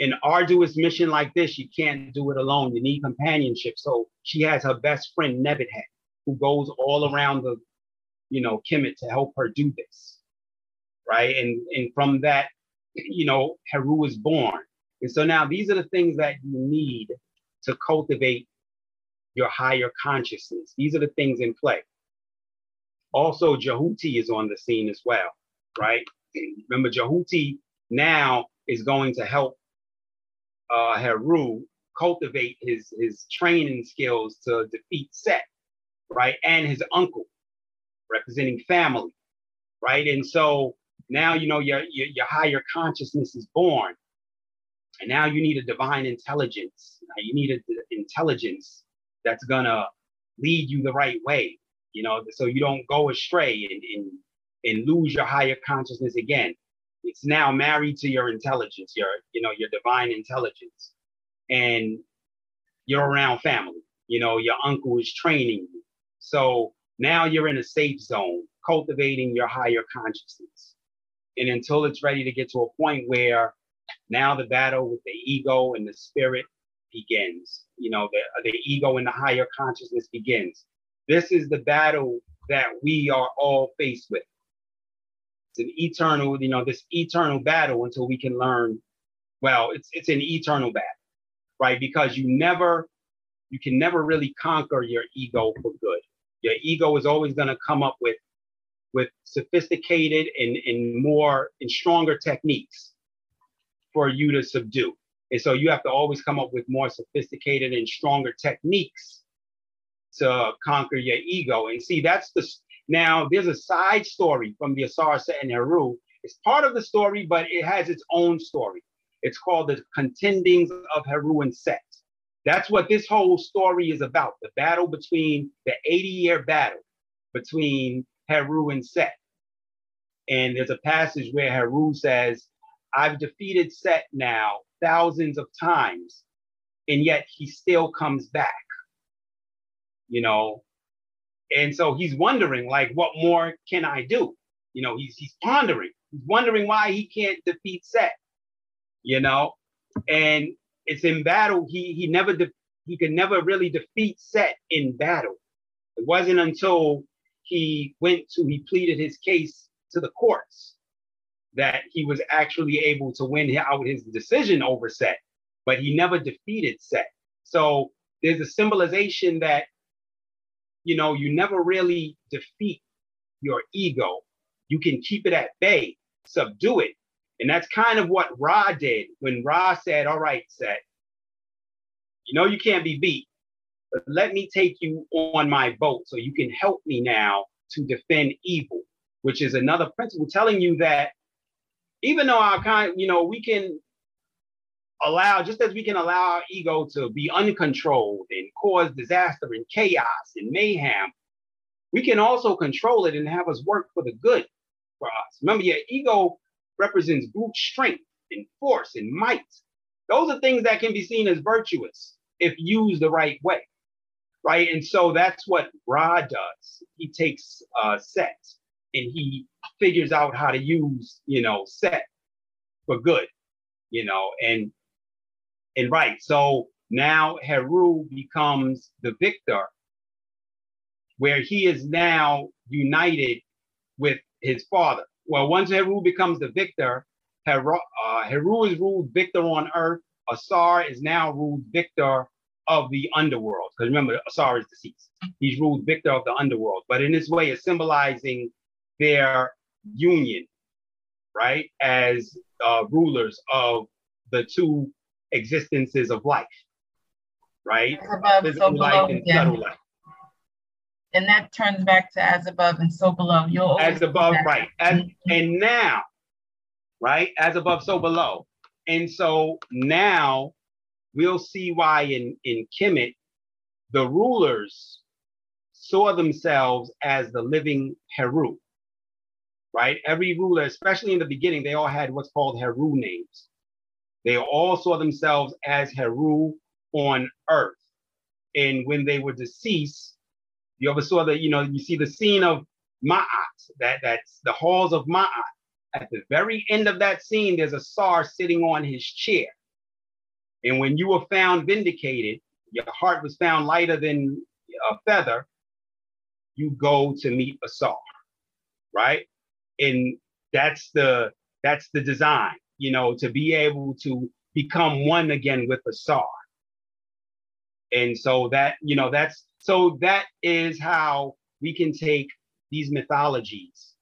An arduous mission like this, you can't do it alone. You need companionship. So she has her best friend, Nebuchadnezzar, who goes all around the, you know, Kemet to help her do this. Right. And, and from that, you know, Heru is born. And so now these are the things that you need to cultivate your higher consciousness. These are the things in play. Also, Jehuti is on the scene as well, right? Remember, Jehuti now is going to help uh, Heru cultivate his, his training skills to defeat Set, right? And his uncle, representing family, right? And so now, you know, your, your, your higher consciousness is born. And now you need a divine intelligence. You need an intelligence that's gonna lead you the right way, you know, so you don't go astray and, and, and lose your higher consciousness again. It's now married to your intelligence, your, you know, your divine intelligence. And you're around family. You know, your uncle is training you. So now you're in a safe zone, cultivating your higher consciousness. And until it's ready to get to a point where now the battle with the ego and the spirit begins. You know, the, the ego and the higher consciousness begins. This is the battle that we are all faced with. It's an eternal, you know, this eternal battle until we can learn. Well, it's it's an eternal battle, right? Because you never, you can never really conquer your ego for good. Your ego is always going to come up with with sophisticated and, and more and stronger techniques for you to subdue. And so you have to always come up with more sophisticated and stronger techniques to conquer your ego. And see, that's the now there's a side story from the Asar Set and Heru. It's part of the story, but it has its own story. It's called the contendings of Heru and Set. That's what this whole story is about the battle between the 80 year battle between Heru and Set. And there's a passage where Heru says, I've defeated Set now thousands of times, and yet he still comes back. You know, and so he's wondering, like, what more can I do? You know, he's he's pondering. He's wondering why he can't defeat Set. You know, and it's in battle. He he never de- he could never really defeat Set in battle. It wasn't until he went to he pleaded his case to the courts that he was actually able to win out his decision over Set, but he never defeated Set. So there's a symbolization that, you know, you never really defeat your ego. You can keep it at bay, subdue it. And that's kind of what Ra did when Ra said, All right, Set, you know, you can't be beat, but let me take you on my boat so you can help me now to defend evil, which is another principle telling you that even though our kind, you know, we can allow, just as we can allow our ego to be uncontrolled and cause disaster and chaos and mayhem, we can also control it and have us work for the good for us. Remember, your ego represents brute strength and force and might. Those are things that can be seen as virtuous if used the right way, right? And so that's what Ra does. He takes uh, Set and he figures out how to use, you know, set for good, you know, and and right. So now Heru becomes the victor where he is now united with his father. Well, once Heru becomes the victor, Heru, uh, Heru is ruled victor on earth. Asar is now ruled victor of the underworld. Because remember, Asar is deceased. He's ruled victor of the underworld. But in this way, it's symbolizing their union, right? As uh, rulers of the two existences of life, right? Above, Physical so life and yeah. subtle life. And that turns back to as above and so below. You'll as above, right? As, mm-hmm. And now, right? As above, so below. And so now we'll see why in, in Kemet, the rulers saw themselves as the living Heru, right? Every ruler, especially in the beginning, they all had what's called Heru names. They all saw themselves as Heru on earth. And when they were deceased, you ever saw that, you know, you see the scene of Ma'at, that, that's the halls of Ma'at. At the very end of that scene, there's Asar sitting on his chair. And when you were found vindicated, your heart was found lighter than a feather, you go to meet Asar, right? And that's the that's the design, you know, to be able to become one again with Asar. And so that, you know, that's so that is how we can take these mythologies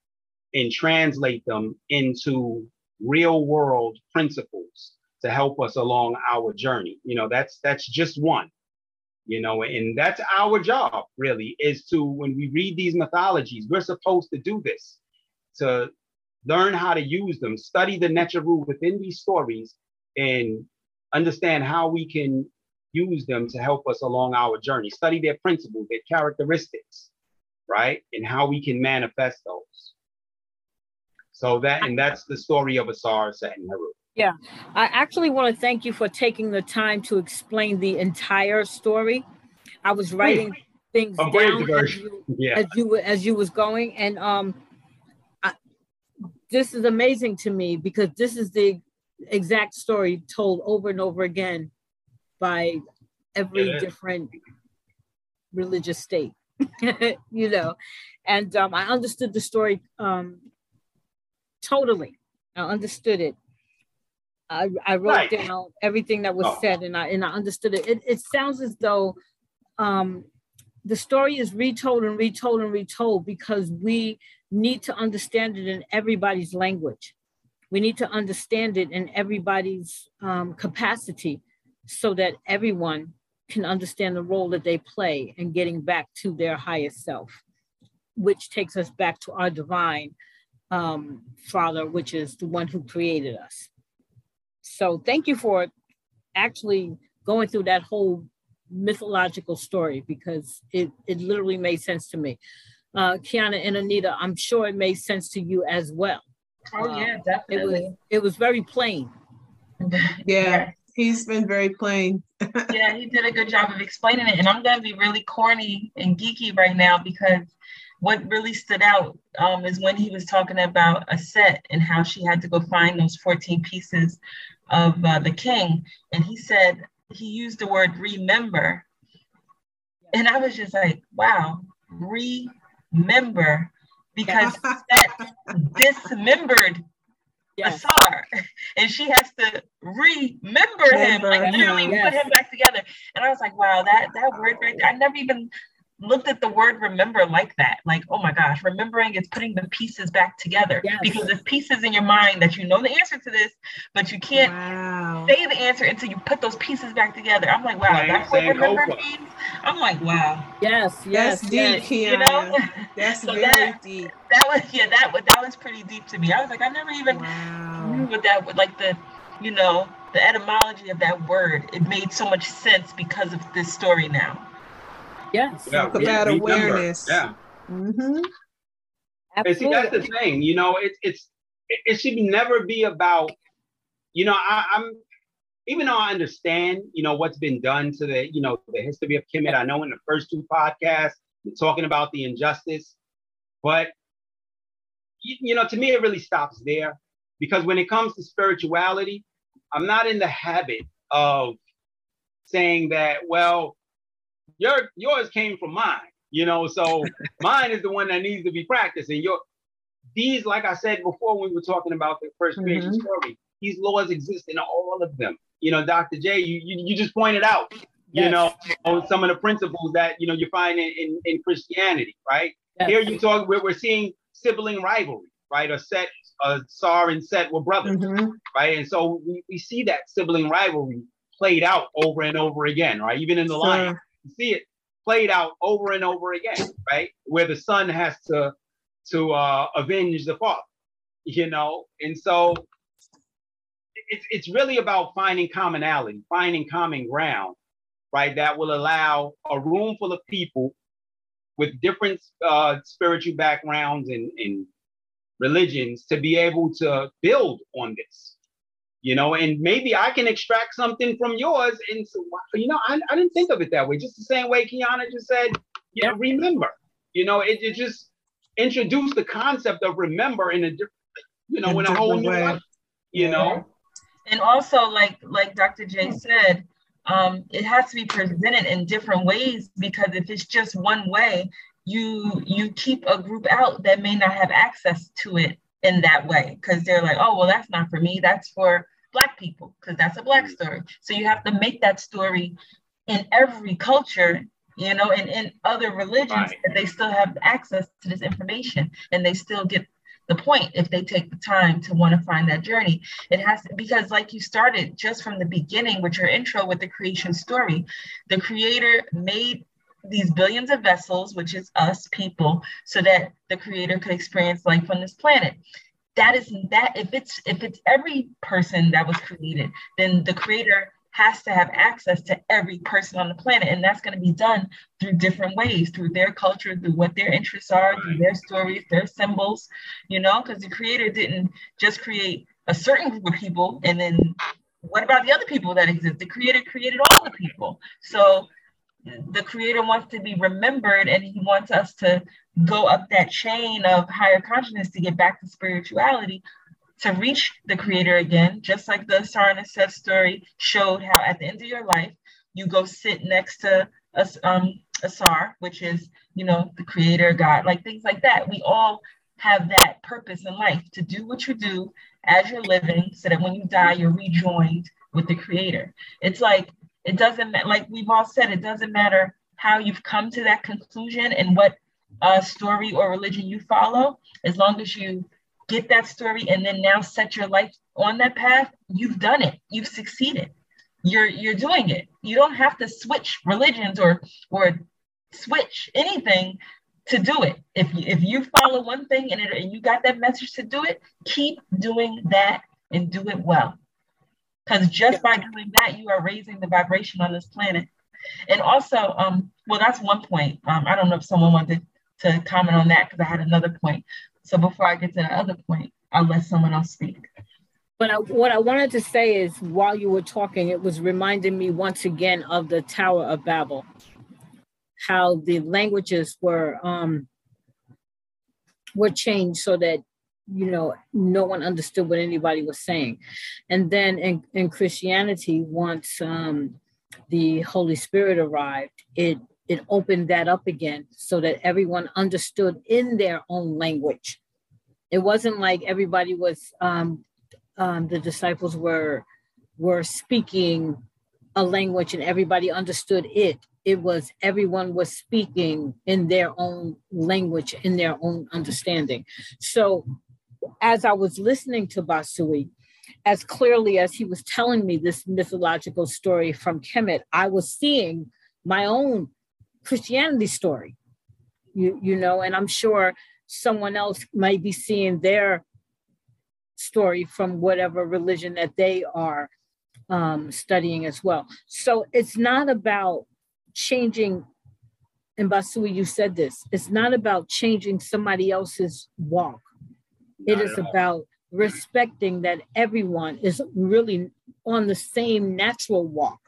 and translate them into real world principles to help us along our journey. You know, that's that's just one. You know, and that's our job really is to when we read these mythologies, we're supposed to do this to learn how to use them, study the Neteru within these stories, and understand how we can use them to help us along our journey. Study their principles, their characteristics, right? And how we can manifest those. So that and that's the story of Asar Set and Heru. Yeah, I actually want to thank you for taking the time to explain the entire story. I was writing things down as you, (laughs) yeah. as you as you was going, and um, this is amazing to me because this is the exact story told over and over again by every yeah. different religious state, (laughs) you know, and um, I understood the story um, totally. I understood it I, I wrote right. down everything that was oh. said and I and I understood it. It, it sounds as though um, the story is retold and retold and retold because we need to understand it in everybody's language. We need to understand it in everybody's um, capacity so that everyone can understand the role that they play in getting back to their highest self, which takes us back to our divine um, Father, which is the one who created us. So thank you for actually going through that whole mythological story because it, it literally made sense to me. Uh, Kiana and Anita, I'm sure it made sense to you as well. Oh yeah, definitely. It was it was very plain. (laughs) yeah, he's been very plain. (laughs) yeah, he did a good job of explaining it. And I'm gonna be really corny and geeky right now because what really stood out um, is when he was talking about Aset and how she had to go find those 14 pieces of uh, the king, and he said he used the word remember, and I was just like, wow, remember, because (laughs) that dismembered yes. Asar, and she has to remember him, like literally yes. put him back together. And I was like, wow, that that word right there, I never even looked at the word remember like that. Like, oh my gosh, remembering is putting the pieces back together yes. because there's pieces in your mind that you know the answer to this, but you can't wow. say the answer until you put those pieces back together. I'm like, wow, right, that's what remember means. I'm like, wow. Yes, yes, that's deep, you know. That's (laughs) so very that, deep. That was yeah, that was that was pretty deep to me. I was like, I never even wow. knew what that would like the, you know, the etymology of that word. It made so much sense because of this story now. Yes. Yeah, about awareness. Yeah. Mm-hmm. And see, that's the thing. You know, it's it's it should never be about. You know, I, I'm even though I understand, you know, what's been done to the, you know, the history of Kemet. I know in the first two podcasts, talking about the injustice, but you, you know, to me, it really stops there because when it comes to spirituality, I'm not in the habit of saying that, well, your yours came from mine. You know, so (laughs) mine is the one that needs to be practiced. And your these, like I said before, when we were talking about the 1st creation mm-hmm. story, these laws exist in all of them. You know, Dr. J, you you, you just pointed out, yes. you know, some of the principles that you know you find in, in, in Christianity, right? Yes. Here you talk, we're, we're seeing sibling rivalry, right? Aset, a Sar and Set were brothers, mm-hmm. right? And so we, we see that sibling rivalry played out over and over again, right? Even in the sure. Lion, you see it played out over and over again, right? Where the son has to to uh, avenge the father, you know, and so it's it's really about finding commonality, finding common ground, right? That will allow a room full of people with different uh, spiritual backgrounds and, and religions to be able to build on this you know and maybe i can extract something from yours. And so, you know I, I didn't think of it that way. Just the same way kiana just said yeah remember you know it, it just introduced the concept of remember in a different you know in, in a whole new way, life, you know? And also like like dr j said um, it has to be presented in different ways because if it's just one way you you keep a group out that may not have access to it in that way. Because they're like oh well that's not for me. That's for black people because that's a black mm. story so you have to make that story in every culture you know and in other religions right. that they still have access to this information and they still get the point if they take the time to want to find that journey it has to, because like you started just from the beginning with your intro with the creation story the creator made these billions of vessels which is us people so that the creator could experience life on this planet that is that if it's if it's every person that was created then the creator has to have access to every person on the planet. And that's going to be done through different ways, through their culture, through what their interests are, through their stories, their symbols, you know, because the creator didn't just create a certain group of people and then what about the other people that exist? The creator created all the people. So the creator wants to be remembered and he wants us to go up that chain of higher consciousness to get back to spirituality to reach the creator again, just like the Sarna Set story showed how at the end of your life, you go sit next to a, um, which is, you know, the creator, God, like things like that. We all have that purpose in life to do what you do as you're living so that when you die, you're rejoined with the creator. It's like, it doesn't, like we've all said, it doesn't matter how you've come to that conclusion and what uh, story or religion you follow, as long as you get that story and then now set your life on that path, you've done it. You've succeeded. You're you're doing it. You don't have to switch religions or or switch anything to do it. If you, if you follow one thing and, it, and you got that message to do it, keep doing that and do it well. Because just by doing that, you are raising the vibration on this planet. And also, um, well, that's one point. Um, I don't know if someone wanted to comment on that because I had another point. So before I get to the other point, I'll let someone else speak. But I, what I wanted to say is while you were talking, it was reminding me once again of the Tower of Babel, how the languages were um, were changed so that you know no one understood what anybody was saying. And then in, in Christianity, once um, the Holy Spirit arrived, it it opened that up again so that everyone understood in their own language. It wasn't like everybody was um, um, the disciples were were speaking a language and everybody understood it. It was everyone was speaking in their own language, in their own understanding. So as I was listening to Basui, as clearly as he was telling me this mythological story from Kemet, I was seeing my own Christianity story. You, you know, and I'm sure someone else might be seeing their story from whatever religion that they are um, studying as well. So it's not about changing, and Basui, you said this, it's not about changing somebody else's walk. Not it is about respecting that everyone is really on the same natural walk,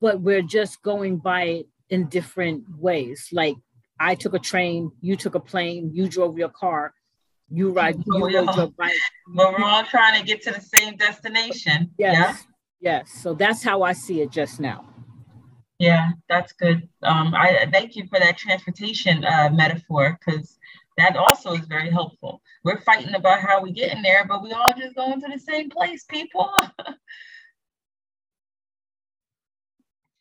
but we're just going by it in different ways. Like I took a train, you took a plane, you drove your car, you ride, (laughs) you rode your bike. But we're all trying to get to the same destination. Yes. Yeah? Yes. So that's how I see it just now. Yeah, that's good. Um, I thank you for that transportation uh, metaphor because that also is very helpful. We're fighting about how we get in there, but we all just going to the same place, people. (laughs)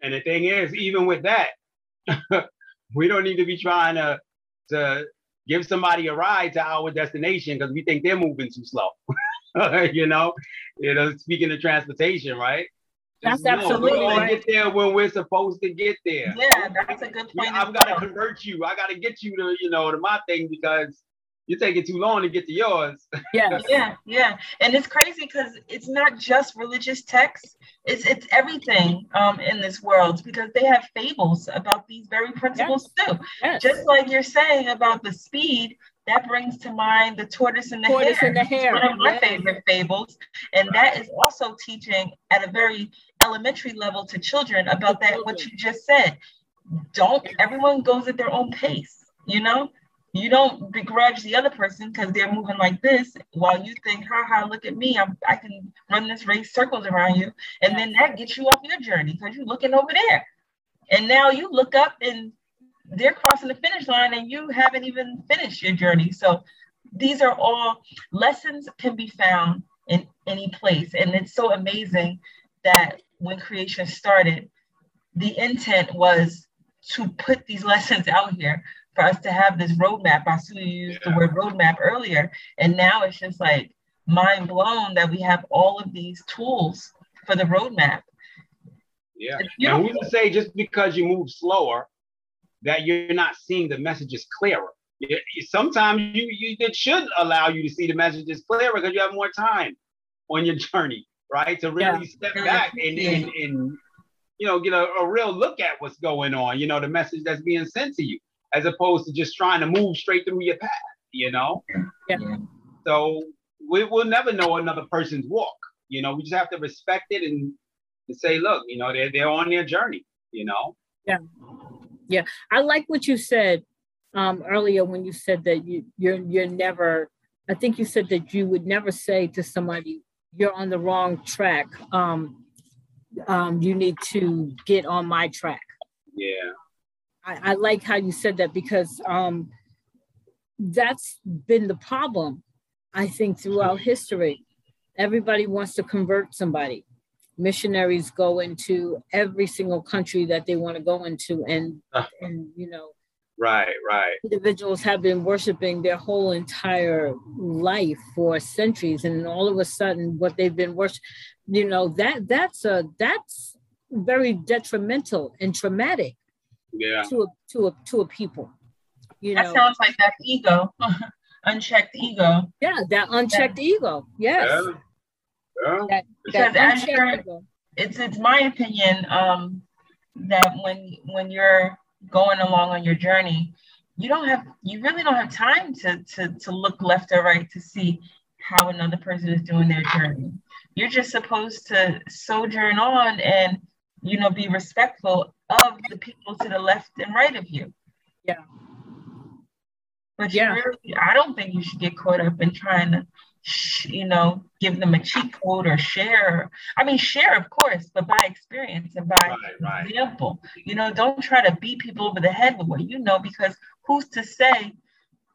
and the thing is, even with that, (laughs) we don't need to be trying to to give somebody a ride to our destination because we think they're moving too slow. (laughs) you know, you know, speaking of transportation, right? That's absolutely we right. get there when we're supposed to get there. Yeah, that's a good point. I've got to convert you. I got to get you to, you know, to my thing because you're taking too long to get to yours. (laughs) Yeah, yeah, yeah. And it's crazy because it's not just religious texts; it's it's everything um, in this world because they have fables about these very principles yes. too. Yes. Just like you're saying about the speed, that brings to mind the tortoise and the tortoise hare. And the hare. One of my yes. favorite fables, and that is also teaching at a very elementary level to children about that what you just said. Don't everyone goes at their own pace, you know? You don't begrudge the other person because they're moving like this while you think, ha ha, look at me. I'm, I can run this race circles around you. And then that gets you off your journey because you're looking over there. And now you look up and they're crossing the finish line and you haven't even finished your journey. So these are all lessons can be found in any place. And it's so amazing that when creation started, the intent was to put these (laughs) lessons out here for us to have this roadmap. I saw you used yeah. the word roadmap earlier, and now it's just like mind blown that we have all of these tools for the roadmap. Yeah, and we would say just because you move slower, that you're not seeing the messages clearer. Sometimes you, you it should allow you to see the messages clearer because you have more time on your journey, right? To really yeah. step back and, and, and you know get a, a real look at what's going on. You know the message that's being sent to you as opposed to just trying to move straight through your path, you know? Yeah. So we, will never know another person's walk. You know, we just have to respect it and, and say, look, you know, they're, they're on their journey, you know? Yeah. Yeah. I like what you said um, earlier when you said that you, you're, you're never, I think you said that you would never say to somebody, you're on the wrong track. Um, um, you need to get on my track. Yeah. I, I like how you said that because um, that's been the problem, I think, throughout history. Everybody wants to convert somebody. Missionaries go into every single country that they want to go into, and and you know, right, right. Individuals have been worshiping their whole entire life for centuries, and all of a sudden, what they've been worship, you know, that that's a that's very detrimental and traumatic yeah. to a to a to a people. You that know? sounds like that ego, (laughs) unchecked ego. Yeah, that unchecked yeah. ego. Yes. Yeah. yeah. That, because that ego. it's it's my opinion um, that when when you're going along on your journey, you don't have you really don't have time to to to look left or right to see how another person is doing their journey. You're just supposed to sojourn on and you know be respectful of the people to the left and right of you. Yeah. But yeah. Really, I don't think you should get caught up in trying to, you know, give them a cheat code or share. I mean, share, of course, but by experience and by right, right. example. You know, don't try to beat people over the head with what you know, because who's to say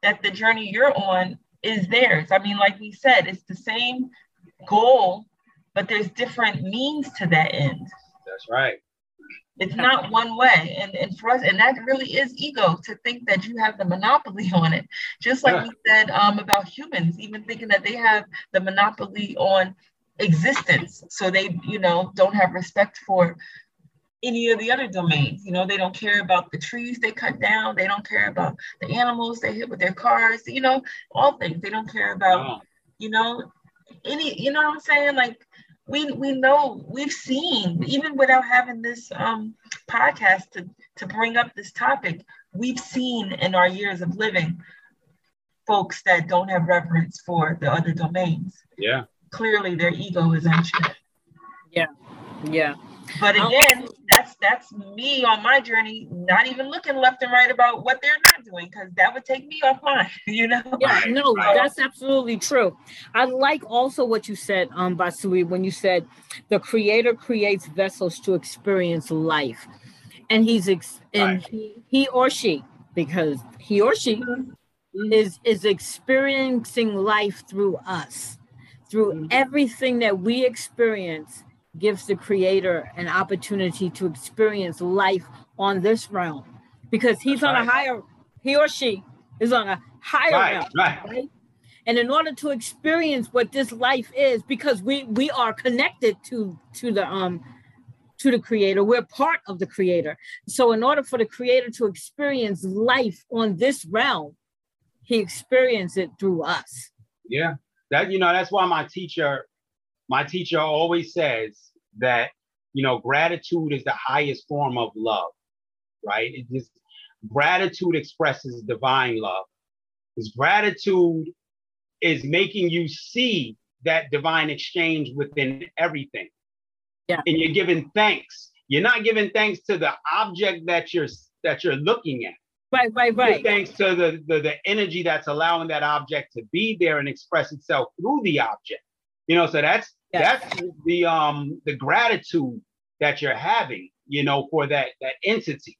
that the journey you're on is theirs? I mean, like we said, it's the same goal, but there's different means to that end. That's right. It's not one way. And, and for us, and that really is ego to think that you have the monopoly on it. Just like yeah. we said um, about humans, even thinking that they have the monopoly on existence. So they, you know, don't have respect for any of the other domains. You know, they don't care about the trees they cut down. They don't care about the animals they hit with their cars, you know, all things. They don't care about, you know, any, you know what I'm saying? Like we we know we've seen even without having this um, podcast to to bring up this topic we've seen in our years of living folks that don't have reverence for the other domains. Yeah. Clearly their ego is unchecked yeah. Yeah. But again, that's that's me on my journey, not even looking left and right about what they're not doing, because that would take me (laughs) off mine, you know. Yeah, no, that's absolutely true. I like also what you said, um, Basui, when you said the creator creates vessels to experience life. and he's ex- and right. he, he or she because he or she mm-hmm. is is experiencing life through us through mm-hmm. everything that we experience gives the creator an opportunity to experience life on this realm. Because he's That's on right. a higher he or she is on a higher right, realm right. right? And in order to experience what this life is because we we are connected to to the um to the creator we're part of the creator. So in order for the creator to experience life on this realm he experienced it through us. Yeah. That you know that's why my teacher my teacher always says that you know gratitude is the highest form of love right it just gratitude expresses divine love because gratitude is making you see that divine exchange within everything. Yeah. And you're giving thanks. You're not giving thanks to the object that you're that you're looking at. Right, right, right. thanks to the, the the energy that's allowing that object to be there and express itself through the object. You know, so that's yes. that's the um the gratitude that you're having, you know, for that that entity.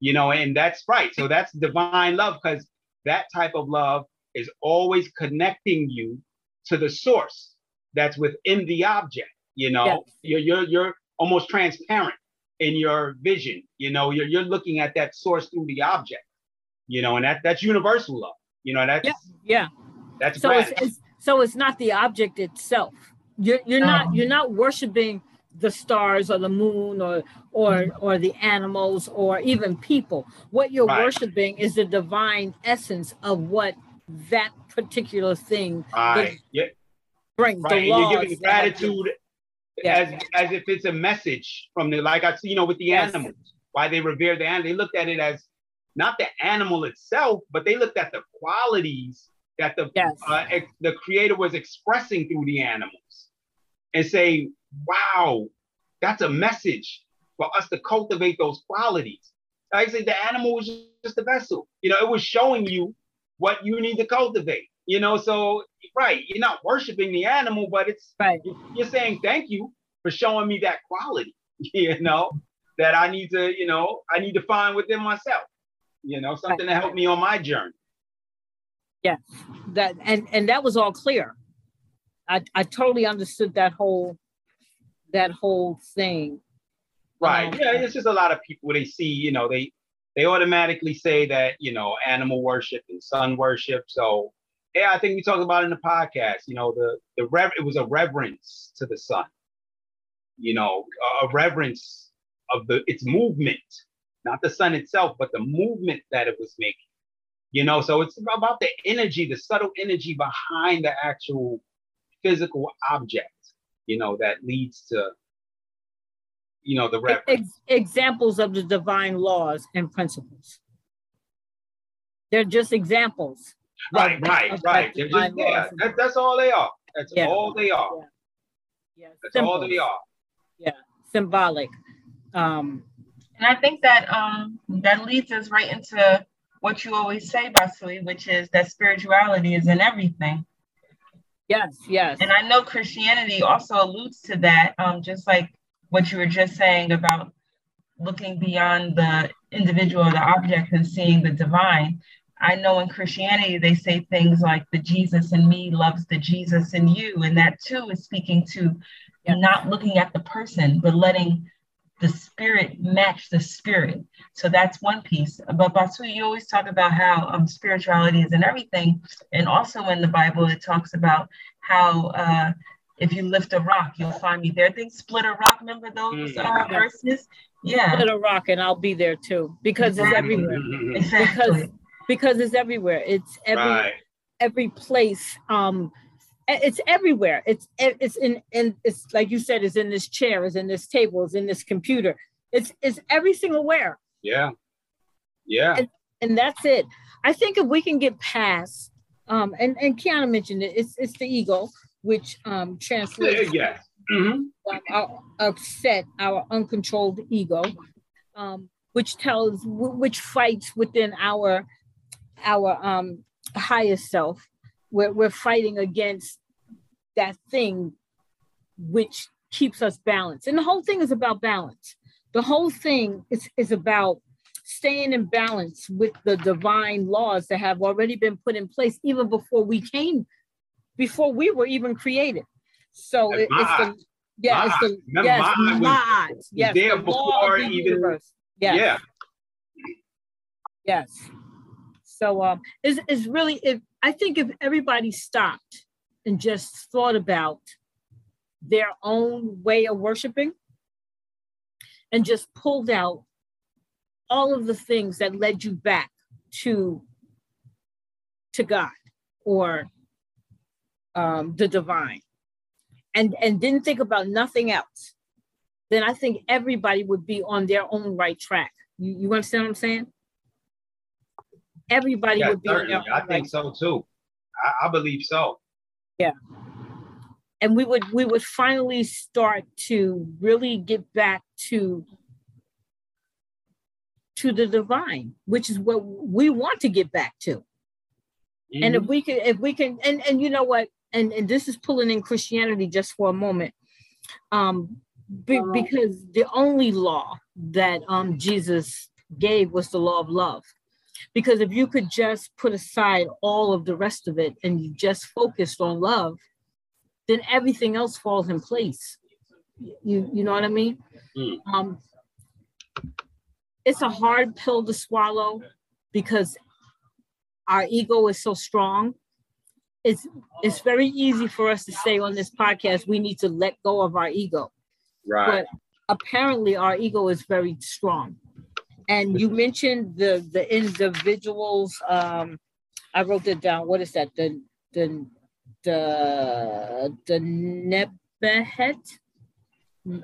You know, and that's right. So that's divine love because that type of love is always connecting you to the source that's within the object. You know, yes. you're, you're you're almost transparent in your vision. You know, you're you're looking at that source through the object. You know, and that that's universal love. You know, that's yeah, yeah. That's so it's, it's, so it's not the object itself. You're you're not oh. you're not worshiping the stars or the moon or or mm-hmm. or the animals or even people. What you're right. worshiping is the divine essence of what that particular thing right. yeah. brings right. the laws. You're giving gratitude yeah. as as if it's a message from the like I see, you know, with the yes. animals, why they revere the animal. They looked at it as not the animal itself, but they looked at the qualities that the yes. uh, ex- the creator was expressing through the animals, and say, "Wow, that's a message for us to cultivate those qualities." Like I say, the animal was just a vessel. You know, it was showing you what you need to cultivate. You know, so right, you're not worshiping the animal, but it's right. You're saying thank you for showing me that quality. (laughs) You know, that I need to, you know, I need to find within myself. You know, something right. to help me on my journey. Yeah, that and and that was all clear. I I totally understood that whole that whole thing. Right. Um, yeah, it's just a lot of people they see, you know, they they automatically say that you know animal worship and sun worship. So yeah, I think we talked about in the podcast. You know, the the rev- it was a reverence to the sun. You know, a reverence of the its movement, not the sun itself, but the movement that it was making. You know, so it's about the energy, the subtle energy behind the actual physical object. You know, that leads to you know the reference. Ex- examples of the divine laws and principles. They're just examples. Right, of, right, of right. Just, yeah, that, that's all they are. That's yeah. all they are. Yeah. yeah. That's Simple. all they are. Yeah, symbolic. Um, and I think that um, that leads us right into what you always say, Basui, which is that spirituality is in everything. Yes, yes. And I know Christianity also alludes to that, um, just like what you were just saying about looking beyond the individual or the object and seeing the divine. I know in Christianity, they say things like the Jesus in me loves the Jesus in you. And that too is speaking to not looking at the person, but letting the spirit match the spirit. So that's one piece. But Basui, you always talk about how um, spirituality is in everything. And also in the Bible, it talks about how uh, if you lift a rock, you'll find me there. I think split a rock, remember those mm. uh, verses? Yeah. Split a rock and I'll be there too because exactly. it's everywhere. Exactly. Because, because it's everywhere. It's every right. every place. Um it's everywhere. It's it's in and it's like you said, it's in this chair, it's in this table, it's in this computer. It's it's every single where. Yeah. Yeah. And, and that's it. I think if we can get past um and, and Kiana mentioned it, it's it's the ego which um, translates yeah. mm-hmm. um, our upset, our uncontrolled ego, um, which tells, which fights within our our um, highest self. We're, we're fighting against that thing which keeps us balanced. And the whole thing is about balance. the whole thing is, is about staying in balance with the divine laws that have already been put in place even before we came, before we were even created. So it, it's the yeah, it's the yes, Ma'at. Yes, there the before even universe. Yes. Yeah. Yes. So um it's, it's really if I think if everybody stopped and just thought about their own way of worshiping and just pulled out all of the things that led you back to to God or um, the divine and and didn't think about nothing else then I think everybody would be on their own right track. You, you understand what I'm saying? Everybody yeah, would be own I think right so too. I, I believe so. Yeah. And we would we would finally start to really get back to to the divine, which is what we want to get back to. Mm-hmm. And if mm-hmm. we can, if we can, and and you know what, and and this is pulling in Christianity just for a moment, um, be, because the only law that um Jesus gave was the law of love. Because if you could just put aside all of the rest of it and you just focused on love, then everything else falls in place. You you know what I mean? Mm. Um, it's a hard pill to swallow because our ego is so strong. It's it's very easy for us to say on this podcast we need to let go of our ego. Right. But apparently our ego is very strong. And you mentioned the the individuals. Um, I wrote that down. What is that? The the the the Nebuchadnezzar.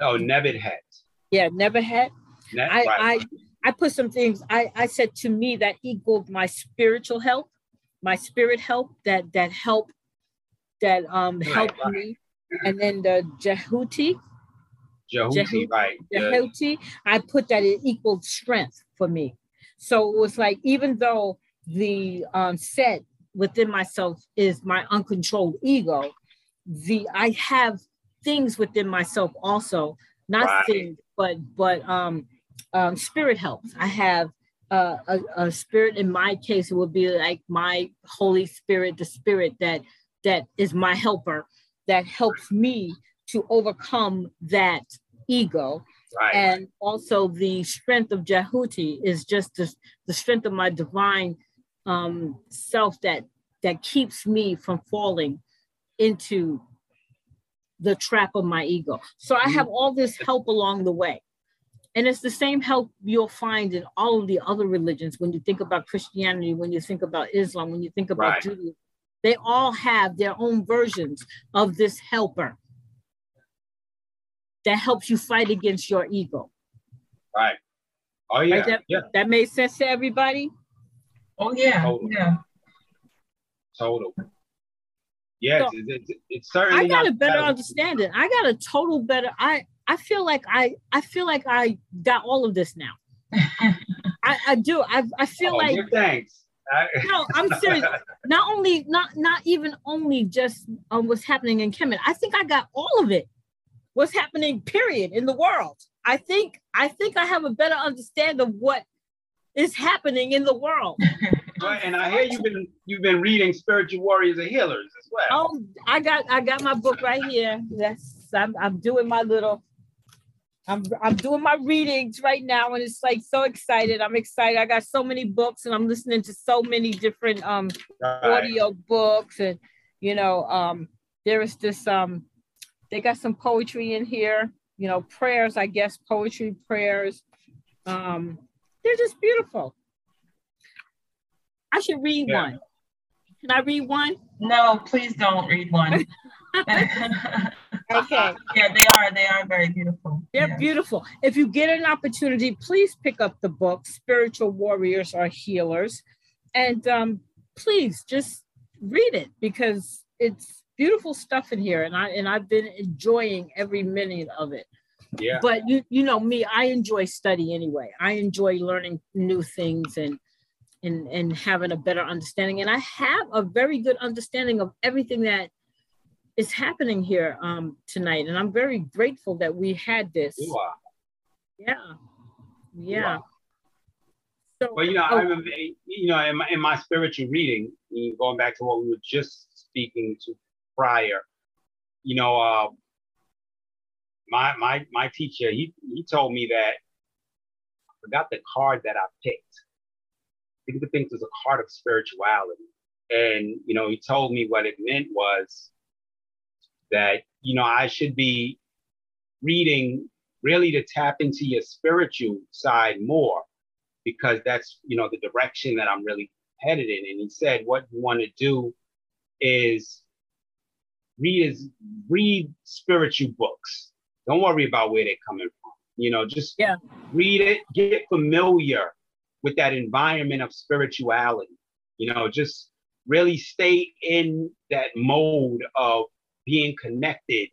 Oh, Nebuchadnezzar. Yeah, Nebuchadnezzar. Ne- I, right. I I put some things. I, I said to me that equaled my spiritual help, my spirit help. that that help that um right, helped right. me, and then the Jehuti. Jehuti, right? Jehuti. I put that it equaled strength for me. So it was like even though the um, Set within myself is my uncontrolled ego, the I have things within myself also, not right. things, but but um um, spirit helps. I have uh, a, a, spirit. In my case, it would be like my Holy Spirit, the Spirit that that is my helper, that helps me to overcome that ego. Right. And also the strength of Jehuti is just the, the strength of my divine um, self that that keeps me from falling into the trap of my ego. So I have all this help along the way. And it's the same help you'll find in all of the other religions when you think about Christianity, when you think about Islam, when you think about right. Judaism. They all have their own versions of this helper that helps you fight against your ego. Right. Oh yeah. Right? That, yeah. that made sense to everybody? Oh yeah. Total. Yeah. Total. Yes, so, it, it, it's certainly. I got a better understanding. I got a total better. I I feel like I I feel like I got all of this now. (laughs) I, I do. I I feel oh, like thanks. (laughs) no, I'm serious. Not only not not even only just um, what's happening in Kemet. I think I got all of it. What's happening, period, in the world. I think I think I have a better understanding of what is happening in the world. (laughs) Right, and I hear you've been you've been reading Spiritual Warriors and Healers as well. Oh, I got I got my book right here. Yes, I'm I'm doing my little I'm I'm doing my readings right now, and it's like so excited. I'm excited. I got so many books, and I'm listening to so many different um right. audio books, and you know, um, there is this um, they got some poetry in here. You know, prayers, I guess, poetry prayers. Um, they're just beautiful. I should read yeah. one. Can I read one? No, please don't read one. (laughs) (laughs) okay. Yeah, they are. They are very beautiful. They're yeah. beautiful. If you get an opportunity, please pick up the book, Spiritual Warriors Are Healers. And um, please just read it because it's beautiful stuff in here. And I and I've been enjoying every minute of it. Yeah. But you you know me, I enjoy study anyway. I enjoy learning new things and and and having a better understanding. And I have a very good understanding of everything that is happening here um, tonight, and I'm very grateful that we had this. Yeah. Yeah. So, well, you know, oh. I remember, you know, in my, in my spiritual reading, going back to what we were just speaking to prior, you know, uh, my my my teacher, he he told me that I forgot the card that I picked. I think the thing was a card of spirituality. And you know, he told me what it meant was that, you know, I should be reading really to tap into your spiritual side more because that's, you know, the direction that I'm really headed in. And he said, what you want to do is read is read spiritual books. Don't worry about where they're coming from. You know, just yeah. read it, get familiar with that environment of spirituality. You know, just really stay in that mode of being connected,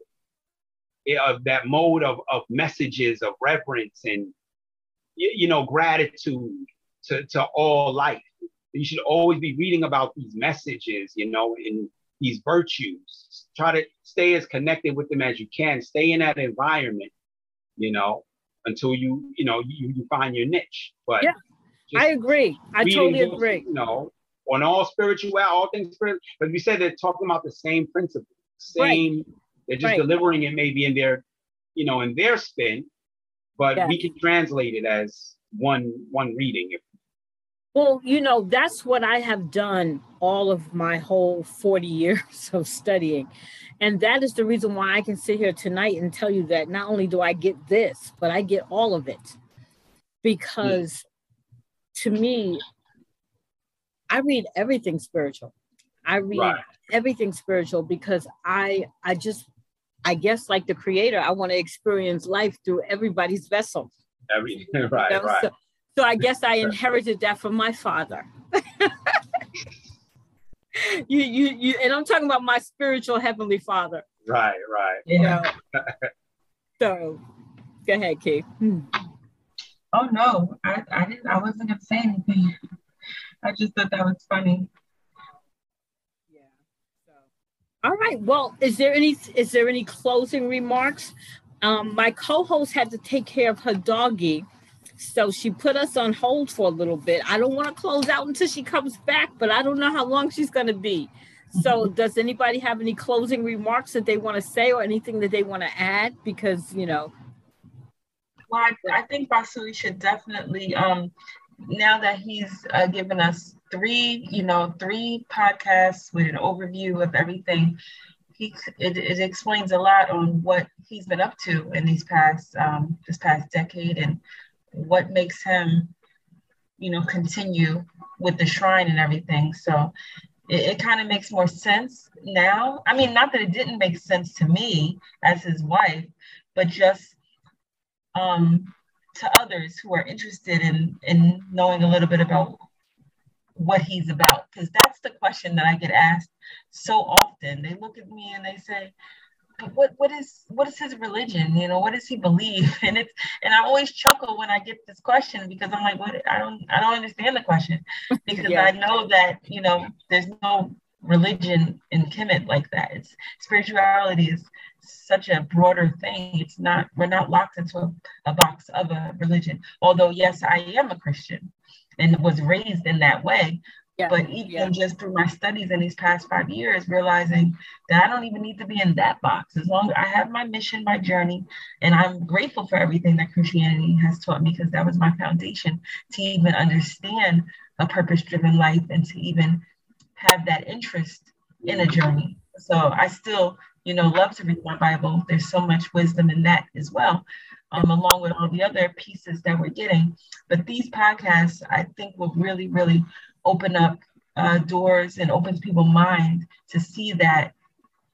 eh, of that mode of, of messages of reverence and you know gratitude to, to all life. You should always be reading about these messages, you know, and these virtues. Try to stay as connected with them as you can. Stay in that environment, you know, until you, you know, you, you find your niche. But yeah, I agree. I totally agree. You know, on all spiritual, all things spiritual. But we said they're talking about the same principle, same. Right. They're just right. delivering it maybe in their, you know, in their spin, but we can translate it as one one reading if well, you know, that's what I have done all of my whole 40 years (laughs) of studying. And that is the reason why I can sit here tonight and tell you that not only do I get this, but I get all of it. Because to me, I read everything spiritual. I read right. everything spiritual because I I just I guess like the creator, I want to experience life through everybody's vessel. Every (laughs) right, you know? right. So, so I guess I inherited that from my father. (laughs) you, you, you, and I'm talking about my spiritual heavenly father. Right, right. Yeah. (laughs) so, go ahead, Kate. Hmm. Oh no, I, I didn't. I wasn't gonna say anything. I just thought that was funny. Yeah. So. All right. Well, is there any is there any closing remarks? Um, my co-host had to take care of her doggy so she put us on hold for a little bit. I don't want to close out until she comes back, but I don't know how long she's going to be. So, does anybody have any closing remarks that they want to say or anything that they want to add? Because, you know. Well, I, I think Basui should definitely, um, now that he's uh, given us three, you know, three podcasts with an overview of everything, he it, it explains a lot on what he's been up to in these past um, this past decade and what makes him, you know, continue with the shrine and everything. So it, it kind of makes more sense now. I mean, not that it didn't make sense to me as his wife, but just um, to others who are interested in in knowing a little bit about what he's about because that's the question that i get asked so often they look at me and they say what what is what is his religion? You know, what does he believe? (laughs) And it's and I always chuckle when I get this question because I'm like, what I don't I don't understand the question (laughs) because yeah. I know that you know there's no religion in Kemet like that. It's spirituality is such a broader thing. It's not we're not locked into a, a box of a religion. Although yes, I am a Christian and was raised in that way. Yeah. But even yeah. just through my studies in these past five years, realizing that I don't even need to be in that box. As long as I have my mission, my journey, and I'm grateful for everything that Christianity has taught me because that was my foundation to even understand a purpose driven life and to even have that interest in a journey. So I still, you know, love to read my Bible. There's so much wisdom in that as well. Um, along with all the other pieces that we're getting. But these podcasts, I think, will really, really open up uh, doors and opens people's mind to see that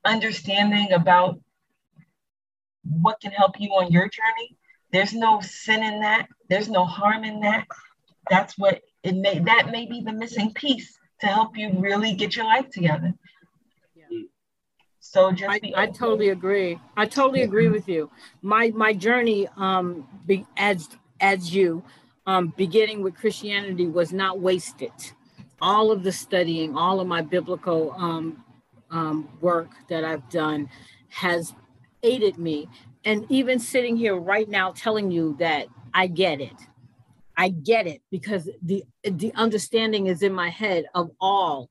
understanding about what can help you on your journey. There's no sin in that. There's no harm in that. That's what it may. That may be the missing piece to help you really get your life together. So just I, I, totally agree. I totally agree with you. My my journey um be, as as you um beginning with Christianity was not wasted all of the studying, all of my biblical um, um, work that I've done has aided me. And even sitting here right now telling you that I get it. I get it because the the understanding is in my head of all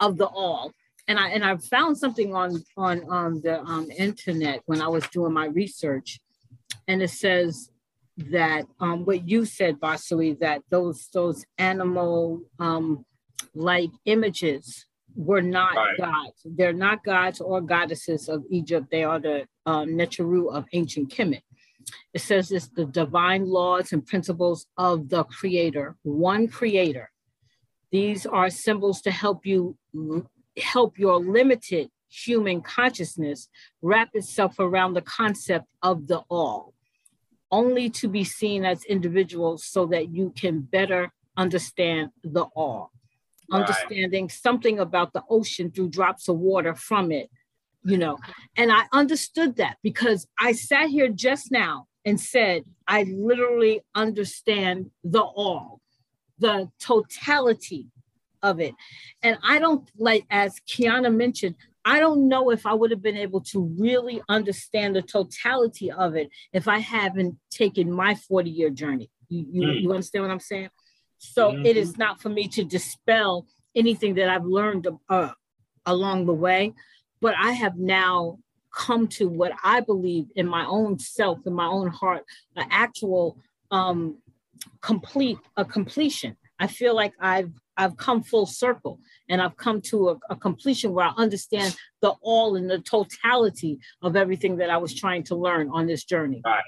of the all. And I and I found something on on the um, internet when I was doing my research, and it says that um, what you said, Basui, that those those animal um, like images were not right. gods. They're not gods or goddesses of Egypt. They are the uh, Neteru of ancient Kemet. It says it's the divine laws and principles of the creator, one creator. These are symbols to help you help your limited human consciousness wrap itself around the concept of the all, only to be seen as individuals so that you can better understand the all. Right. Understanding something about the ocean through drops of water from it you know and i understood that because i sat here just now and said i literally understand the all the totality of it and i don't like as kiana mentioned i don't know if i would have been able to really understand the totality of it if i haven't taken my 40 year journey you, you, mm. you understand what i'm saying so mm-hmm. it is not for me to dispel anything that i've learned uh, along the way but I have now come to what I believe in my own self, in my own heart, an actual um, complete a completion. I feel like I've I've come full circle and I've come to a, a, completion where I understand the all and the totality of everything that I was trying to learn on this journey. Right,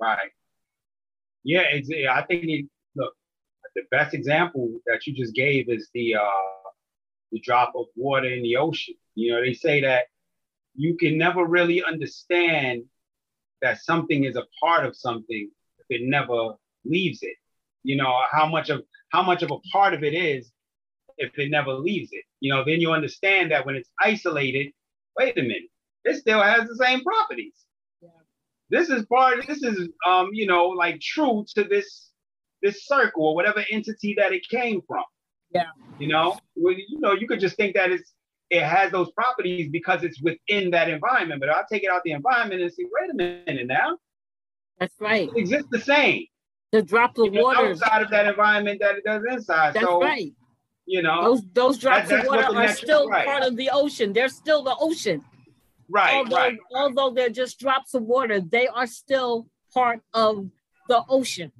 right. Yeah, I think it, look, the best example that you just gave is the uh, the drop of water in the ocean. You know, they say that you can never really understand that something is a part of something if it never leaves it. You know, how much of how much of a part of it is if it never leaves it. You know, then you understand that when it's isolated, wait a minute, it still has the same properties. Yeah. This is part, this is um, you know, like true to this this circle or whatever entity that it came from. Yeah. You know, well, you know, you could just think that it's it has those properties because it's within that environment. But I'll take it out the environment and see, wait a minute now. That's right. It exists the same. The drop of water outside of that environment that it does inside. That's so, right. You know, those those drops that, of water are still right. part of the ocean. They're still the ocean. Right. Although, right. although they're just drops of water, they are still part of the ocean.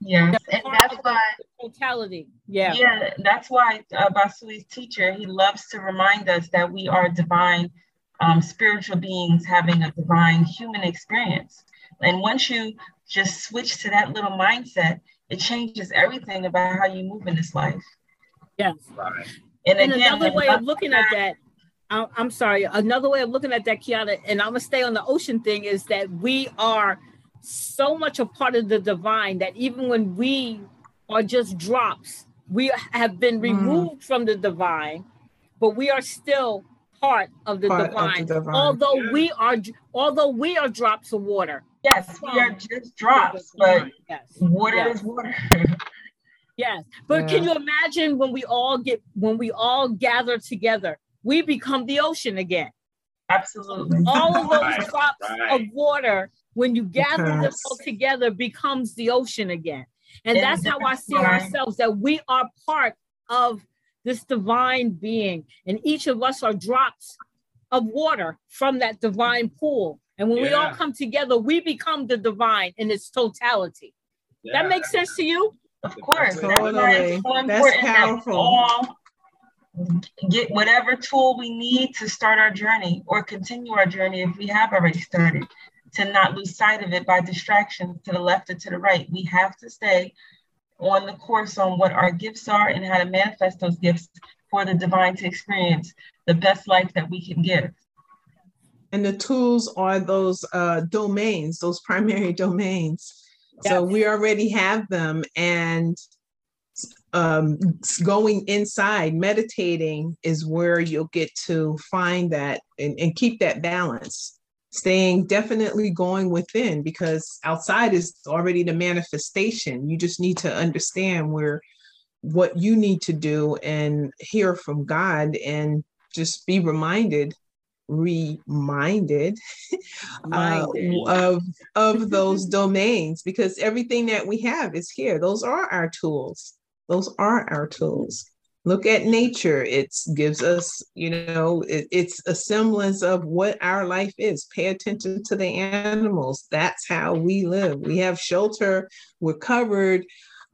Yes, and that's why totality. Yeah. Yeah, that's why uh, Basui's teacher he loves to remind us that we are divine, um, spiritual beings having a divine human experience. And once you just switch to that little mindset, it changes everything about how you move in this life. Yes. Right. And, and again, another way of looking at that, I'm sorry, another way of looking at that, Kiana, and I'm gonna stay on the ocean thing is that we are so much a part of the divine that even when we are just drops, we have been mm. removed mm. from the divine, but we are still part of the, part divine, of the divine. Although yeah. we are, although we are drops of water. Yes, we are just drops, but yes. water yes. is water. (laughs) yes, but yeah. can you imagine when we all get when we all gather together, we become the ocean again. Absolutely. All of those right. drops right. of water when you gather them all together becomes the ocean again. And that's how I see ourselves that we are part of this divine being, and each of us are drops of water from that divine pool. And when yeah. we all come together, we become the divine in its totality. Yeah. That makes sense to you? Of course. Totally. That's, that's powerful. That get whatever tool we need to start our journey or continue our journey if we have already started to not lose sight of it by distractions to the left or to the right. We have to stay on the course on what our gifts are and how to manifest those gifts for the divine to experience the best life that we can give. And the tools are those uh, domains, those primary (laughs) domains. Yes. So we already have them, and um, going inside, meditating is where you'll get to find that and, and keep that balance staying definitely going within because outside is already the manifestation you just need to understand where what you need to do and hear from god and just be reminded reminded (laughs) uh, of of (laughs) those domains because everything that we have is here. Those are our tools. Those are our tools. Look at nature. It gives us you know it, it's a semblance of what our life is. Pay attention to the animals. That's how we live. We have shelter. We're covered.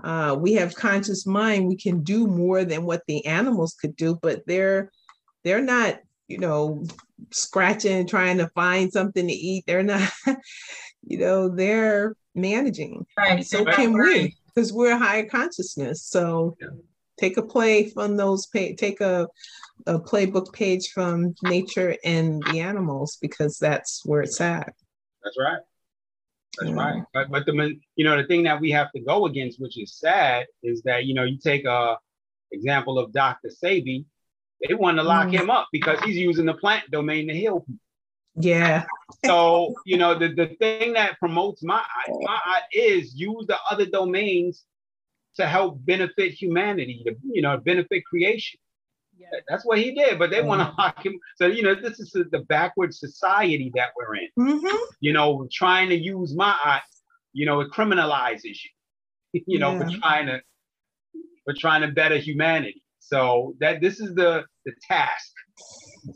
Uh, we have conscious mind. We can do more than what the animals could do but they're they're not you know scratching trying to find something to eat they're not (laughs) you know they're managing right so can we because we're a higher consciousness so yeah. take a play from those pay take a a playbook page from nature and the animals because that's where it's at that's right that's yeah. right. But but the you know the thing that we have to go against, which is sad, is that you know you take a example of Dr. Sebi, they want to lock mm. him up because he's using the plant domain to heal people. Yeah. so you know the, the thing that promotes my my is use the other domains to help benefit humanity, to you know benefit creation. Yeah. That's what he did, but they want to lock him. So you know, this is the backward society that we're in. Mm-hmm. You know, trying to use my, you know, it criminalizes you. (laughs) you know, yeah. for trying to, for trying to better humanity. So that this is the the task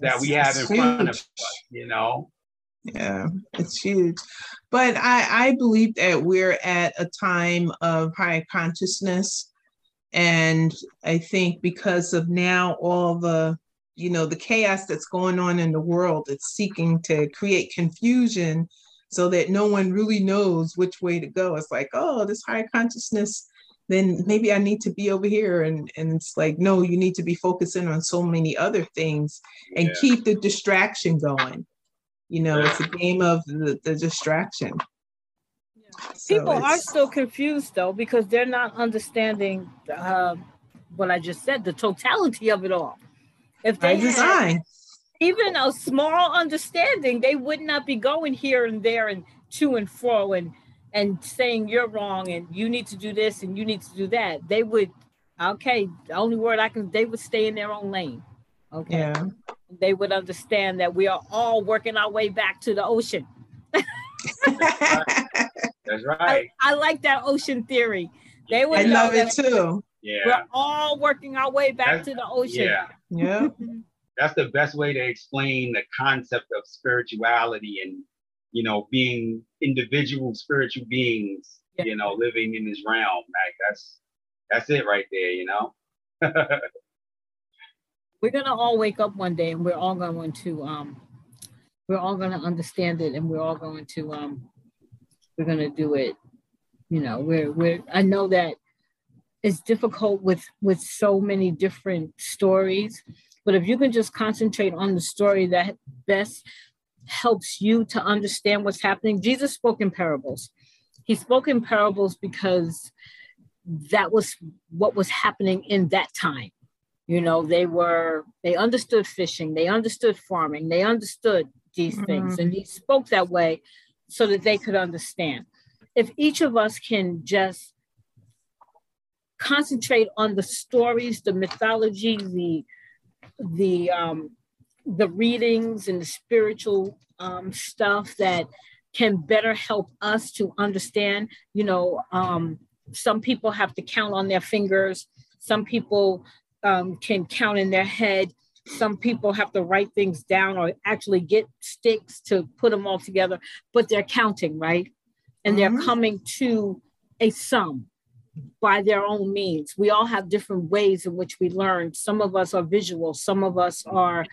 that we have in front of us. You know. Yeah, it's huge. But I, I believe that we're at a time of high consciousness and I think because of now all the, you know, the chaos that's going on in the world, it's seeking to create confusion so that no one really knows which way to go. It's like, oh, this higher consciousness, then maybe I need to be over here. And, and it's like, no, you need to be focusing on so many other things and yeah. keep the distraction going. You know, it's a game of the, the distraction. People are still confused though because they're not understanding uh, what I just said, the totality of it all. If they design even a small understanding, they would not be going here and there and to and fro and and saying you're wrong and you need to do this and you need to do that. They would, okay, the only word I can, they would stay in their own lane. Okay. Yeah. They would understand that we are all working our way back to the ocean. (laughs) That's right. I, I, like that ocean theory. They would I love it too. Yeah. We're all working our way back That's, to the ocean. Yeah. Yeah. (laughs) That's the best way to explain the concept of spirituality and you know being individual spiritual beings, yeah. you know, living in this realm. Like that's that's it right there, you know. (laughs) we're gonna all wake up one day and we're all going to um we're all gonna understand it and we're all going to um we're to do it you know we're we're i know that it's difficult with with so many different stories but if you can just concentrate on the story that best helps you to understand what's happening jesus spoke in parables he spoke in parables because that was what was happening in that time you know they were they understood fishing they understood farming they understood these mm-hmm. things and he spoke that way so that they could understand. If each of us can just concentrate on the stories, the mythology, the the um, the readings and the spiritual um, stuff that can better help us to understand. You know, um, some people have to count on their fingers. Some people um, can count in their head some people have to write things down or actually get sticks to put them all together, but they're counting, right? And mm-hmm. they're coming to a sum by their own means. We all have different ways in which we learn. Some of us are visual, some of us are,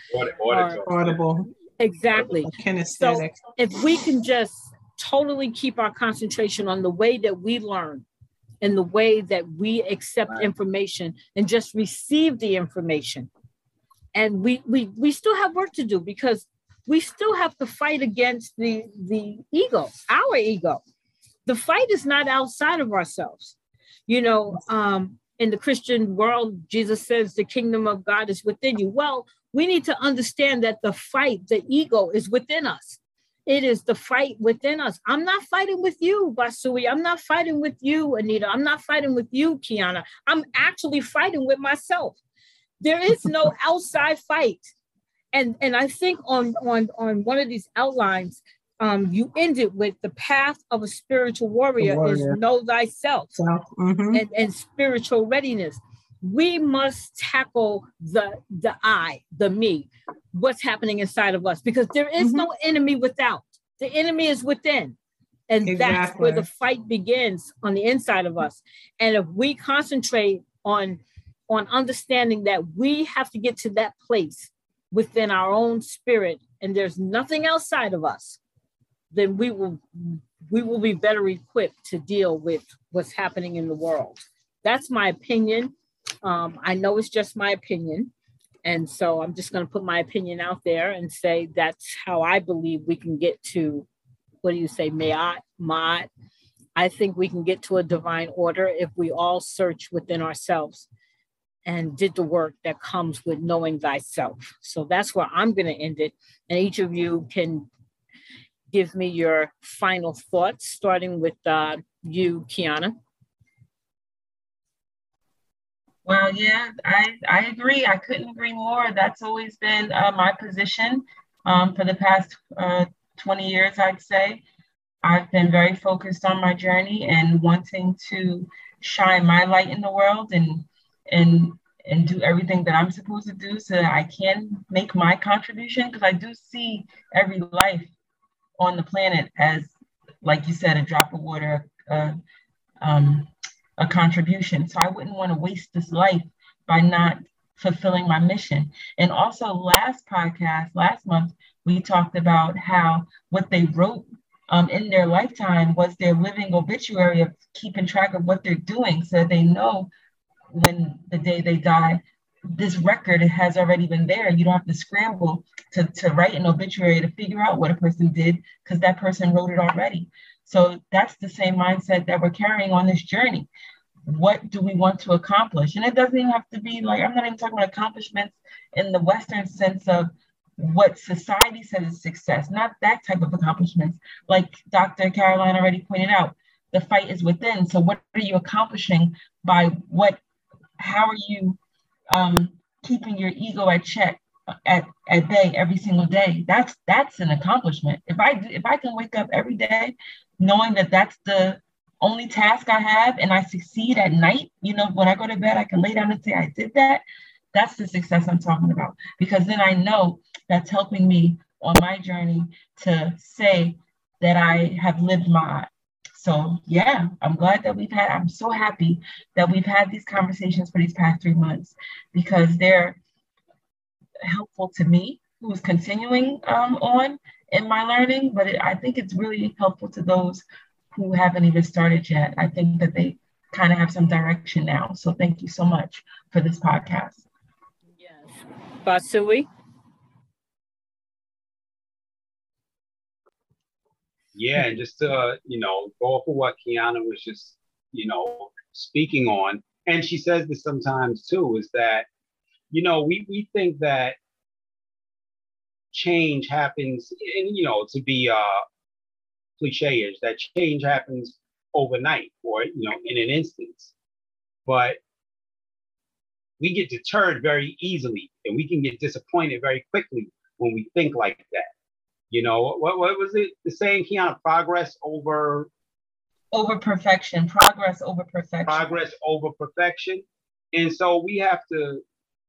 are audible. Exactly. Kinesthetic. So if we can just totally keep our concentration on the way that we learn and the way that we accept right. information and just receive the information and we we we still have work to do because we still have to fight against the the ego our ego the fight is not outside of ourselves you know um in the christian world jesus says the kingdom of god is within you well we need to understand that the fight the ego is within us it is the fight within us. I'm not fighting with you, Basui. I'm not fighting with you, Anita. I'm not fighting with you, Kiana. I'm actually fighting with myself. There is no (laughs) outside fight. and and I think on on on one of these outlines, um, you ended with the path of a spiritual warrior, warrior. is know thyself so, mm-hmm. and, and spiritual readiness. We must tackle the the I, the me, what's happening inside of us, because there is mm-hmm. no enemy without. The enemy is within. And exactly. that's where the fight begins on the inside of us. And if we concentrate on on understanding that we have to get to that place within our own spirit and there's nothing outside of us then we will we will be better equipped to deal with what's happening in the world that's my opinion um, i know it's just my opinion and so i'm just going to put my opinion out there and say that's how i believe we can get to what do you say mayat mat i think we can get to a divine order if we all search within ourselves and did the work that comes with knowing thyself. So that's where I'm going to end it. And each of you can give me your final thoughts, starting with uh, you, Kiana. Well, yeah, I, I agree. I couldn't agree more. That's always been uh, my position um, for the past uh, 20 years, I'd say. I've been very focused on my journey and wanting to shine my light in the world and and and do everything that I'm supposed to do so that I can make my contribution because I do see every life on the planet as, like you said, a drop of water, uh, um, a contribution. So I wouldn't want to waste this life by not fulfilling my mission. And also, last podcast, last month, we talked about how what they wrote um, in their lifetime was their living obituary of keeping track of what they're doing so they know when the day they die, this record has already been there. You don't have to scramble to, to write an obituary to figure out what a person did because that person wrote it already. So that's the same mindset that we're carrying on this journey. What do we want to accomplish? And it doesn't even have to be like, I'm not even talking about accomplishments in the Western sense of what society says is success, not that type of accomplishments. Like Dr. Caroline already pointed out, the fight is within. So, what are you accomplishing by what how are you um, keeping your ego at check at, at bay every single day. That's that's an accomplishment. If i if i can wake up every day knowing that that's the only task i have and i succeed at night you know when i go to bed i can lay down and say i did that that's the success i'm talking about. Because then i know that's helping me on my journey to say that i have lived my so yeah, I'm glad that we've had, I'm so happy that we've had these conversations for these past three months because they're helpful to me who's continuing um, on in my learning, but it, I think it's really helpful to those who haven't even started yet. I think that they kind of have some direction now. So thank you so much for this podcast. Yes. Basui? Yeah, and just to you know go off of what Kiana was just you know speaking on, and she says this sometimes too, is that you know we we think that change happens, and you know to be uh cliche is that change happens overnight or you know in an instance, but we get deterred very easily and we can get disappointed very quickly when we think like that you know, what, what was it the saying, Kiana? Progress over over perfection, progress over perfection. Progress over perfection. And so we have to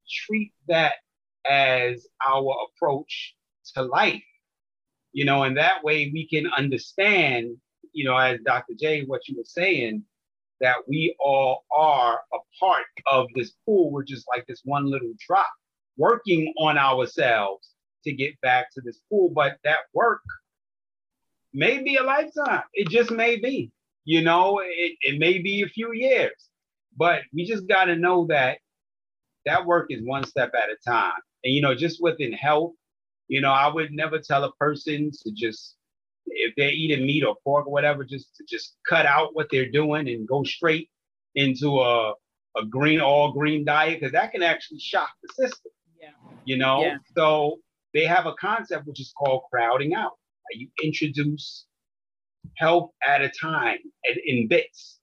treat that as our approach to life. You know, and that way we can understand, you know, as Dr. J, what you were saying, that we all are a part of this pool. We're just like this one little drop working on ourselves to get back to this pool. But that work may be a lifetime. It just may be. You know, it, it may be a few years. But we just got to know that that work is one step at a time. And, you know, just within health, you know, I would never tell a person to just, if they're eating meat or pork or whatever, just to just cut out what they're doing and go straight into a, a green, all green diet, because that can actually shock the system. Yeah. You know, yeah. so they have a concept which is called crowding out. You introduce health at a time and in bits.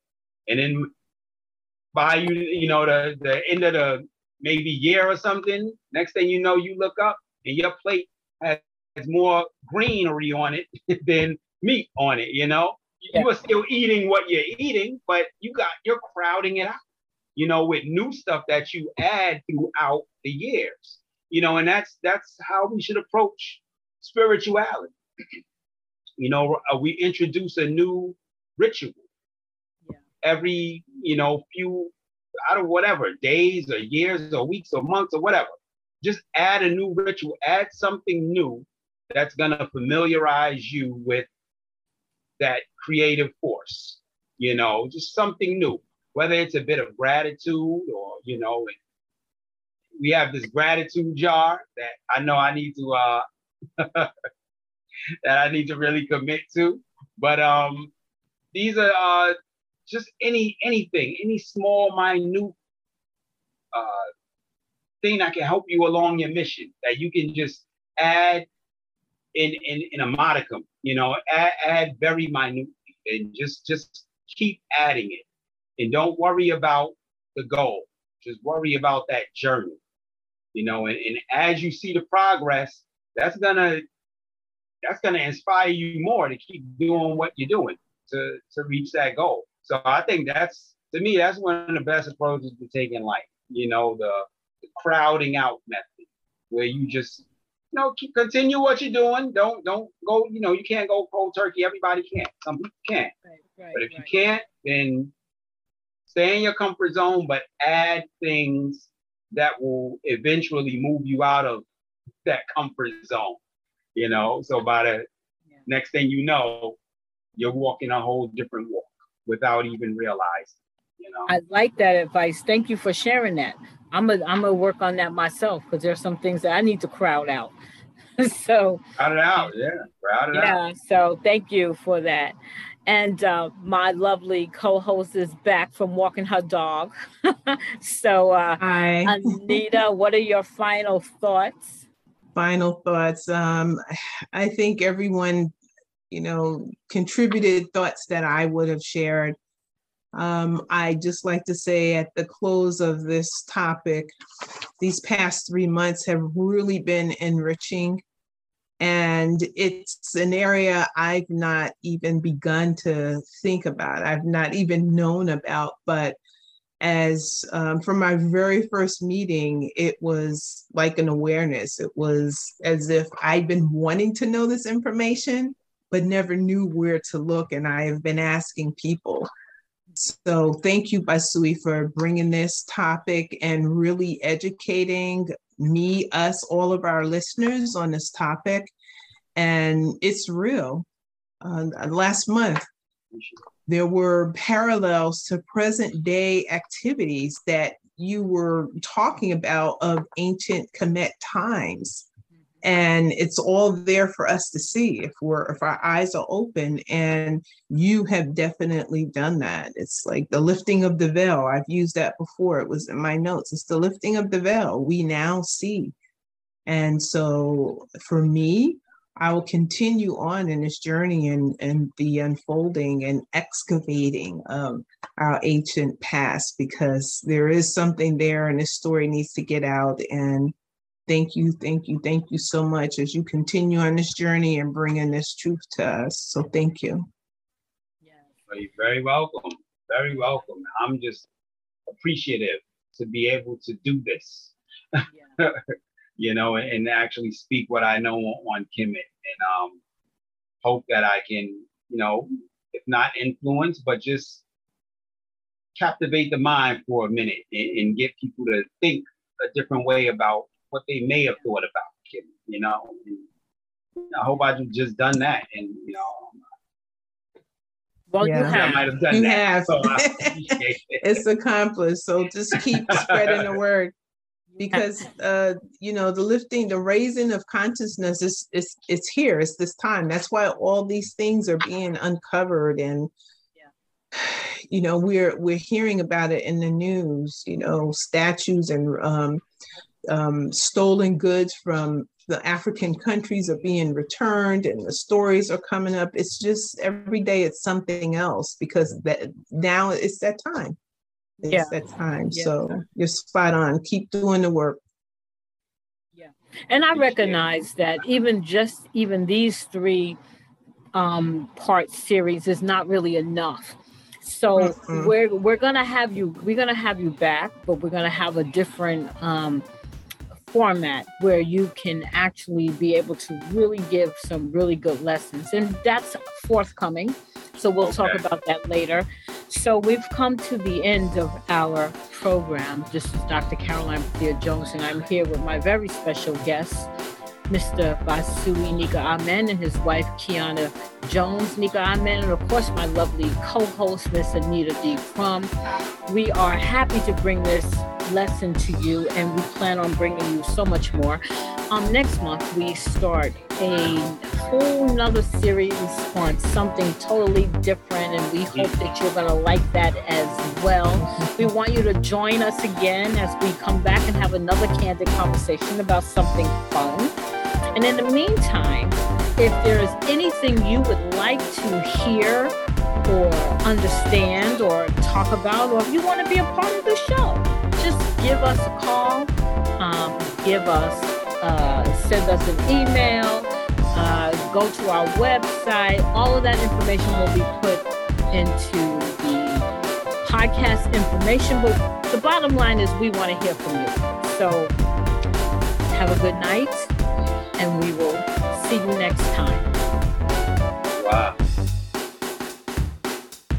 And then by you, you know, the, the end of the maybe year or something, next thing you know, you look up, and your plate has, has more greenery on it (laughs) than meat on it, you know? Yeah. You are still eating what you're eating, but you got you're crowding it out, you know, with new stuff that you add throughout the years. You know, and that's that's how we should approach spirituality. (clears throat) you know, uh, we introduce a new ritual yeah. every, you know, few out of whatever days or years or weeks or months or whatever. Just add a new ritual, add something new that's going to familiarize you with that creative force, you know, just something new, whether it's a bit of gratitude or, you know, we have this gratitude jar that I know I need to, uh, (laughs) that I need to really commit to. But um, these are uh, just any anything, any small, minute uh, thing that can help you along your mission that you can just add in in, in a modicum, you know, add, add very minute and just just keep adding it. And don't worry about the goal. Just worry about that journey. You know, and, and as you see the progress, that's gonna that's gonna inspire you more to keep doing what you're doing to to reach that goal. So I think that's to me that's one of the best approaches to take in life. You know, the, the crowding out method, where you just you know keep, continue what you're doing. Don't don't go. You know, you can't go cold turkey. Everybody can't. Some people can't. Right, right, but if right. you can't, then stay in your comfort zone, but add things that will eventually move you out of that comfort zone. You know, so by the yeah. next thing you know, you're walking a whole different walk without even realizing. You know? I like that advice. Thank you for sharing that. I'm a I'm gonna work on that myself because there's some things that I need to crowd out. (laughs) so crowd it out, yeah, crowd it yeah, out. Yeah. So thank you for that. And uh, my lovely co-host is back from walking her dog. (laughs) so uh, Hi. Anita, (laughs) what are your final thoughts? Final thoughts. Um, I think everyone you know, contributed thoughts that I would have shared. Um, I just like to say at the close of this topic, these past three months have really been enriching. And it's an area I've not even begun to think about, I've not even known about. But as um, from my very first meeting, it was like an awareness. It was as if I'd been wanting to know this information but never knew where to look. And I have been asking people. So thank you, Basui, for bringing this topic and really educating me, us, all of our listeners on this topic. And it's real. Uh, last month, there were parallels to present day activities that you were talking about of ancient Kemet times and it's all there for us to see if we're if our eyes are open and you have definitely done that. It's like the lifting of the veil. I've used that before. It was in my notes. It's the lifting of the veil. We now see. And so for me i will continue on in this journey and and the unfolding and excavating of our ancient past because there is something there and this story needs to get out. And Thank you, thank you, thank you so much as you continue on this journey and bringing this truth to us. So thank you. Yeah. You're very welcome. Very welcome. I'm just appreciative to be able to do this. Yeah. (laughs) you know, and, and, actually speak what I know on, on Kemet and um, hope that I can, you know, if not influence, but just captivate the mind for a minute and, and get people to think a different way about what they may have thought about Kim, you know. And I hope I've just done that, and you know. Well, yeah. you have. I might have done you that. Have. So (laughs) it. it's accomplished. So just keep spreading the word (laughs) because uh, you know the lifting the raising of consciousness is it's it's here it's this time that's why all these things are being uncovered and yeah. (sighs) you know we're we're hearing about it in the news you know statues and um, um, stolen goods from the African countries are being returned and the stories are coming up. It's just every day it's something else because that now it's that time. It's yeah. that time. Yeah. So you're spot on. Keep doing the work. Yeah. And I recognize that even just even these three um, part series is not really enough. So mm-hmm. we're we're gonna have you we're gonna have you back, but we're gonna have a different um, format where you can actually be able to really give some really good lessons, and that's forthcoming. So we'll okay. talk about that later. So we've come to the end of our program. This is Dr. Caroline Bethea Jones, and I'm here with my very special guest, Mr. Basui Nika Amen and his wife Kiana Jones, Nikaamen, and of course my lovely co-host, Miss Anita D. Crum. We are happy to bring this lesson to you, and we plan on bringing you so much more. Um, next month we start a whole nother series on something totally different, and we hope that you're gonna like that as well. We want you to join us again as we come back and have another candid conversation about something fun. And in the meantime, if there is anything you would like to hear or understand or talk about, or if you want to be a part of the show, just give us a call, um, give us, uh, send us an email, uh, go to our website. All of that information will be put into the podcast information. But the bottom line is we want to hear from you. So have a good night and we will see you next time. Wow.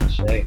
Shay.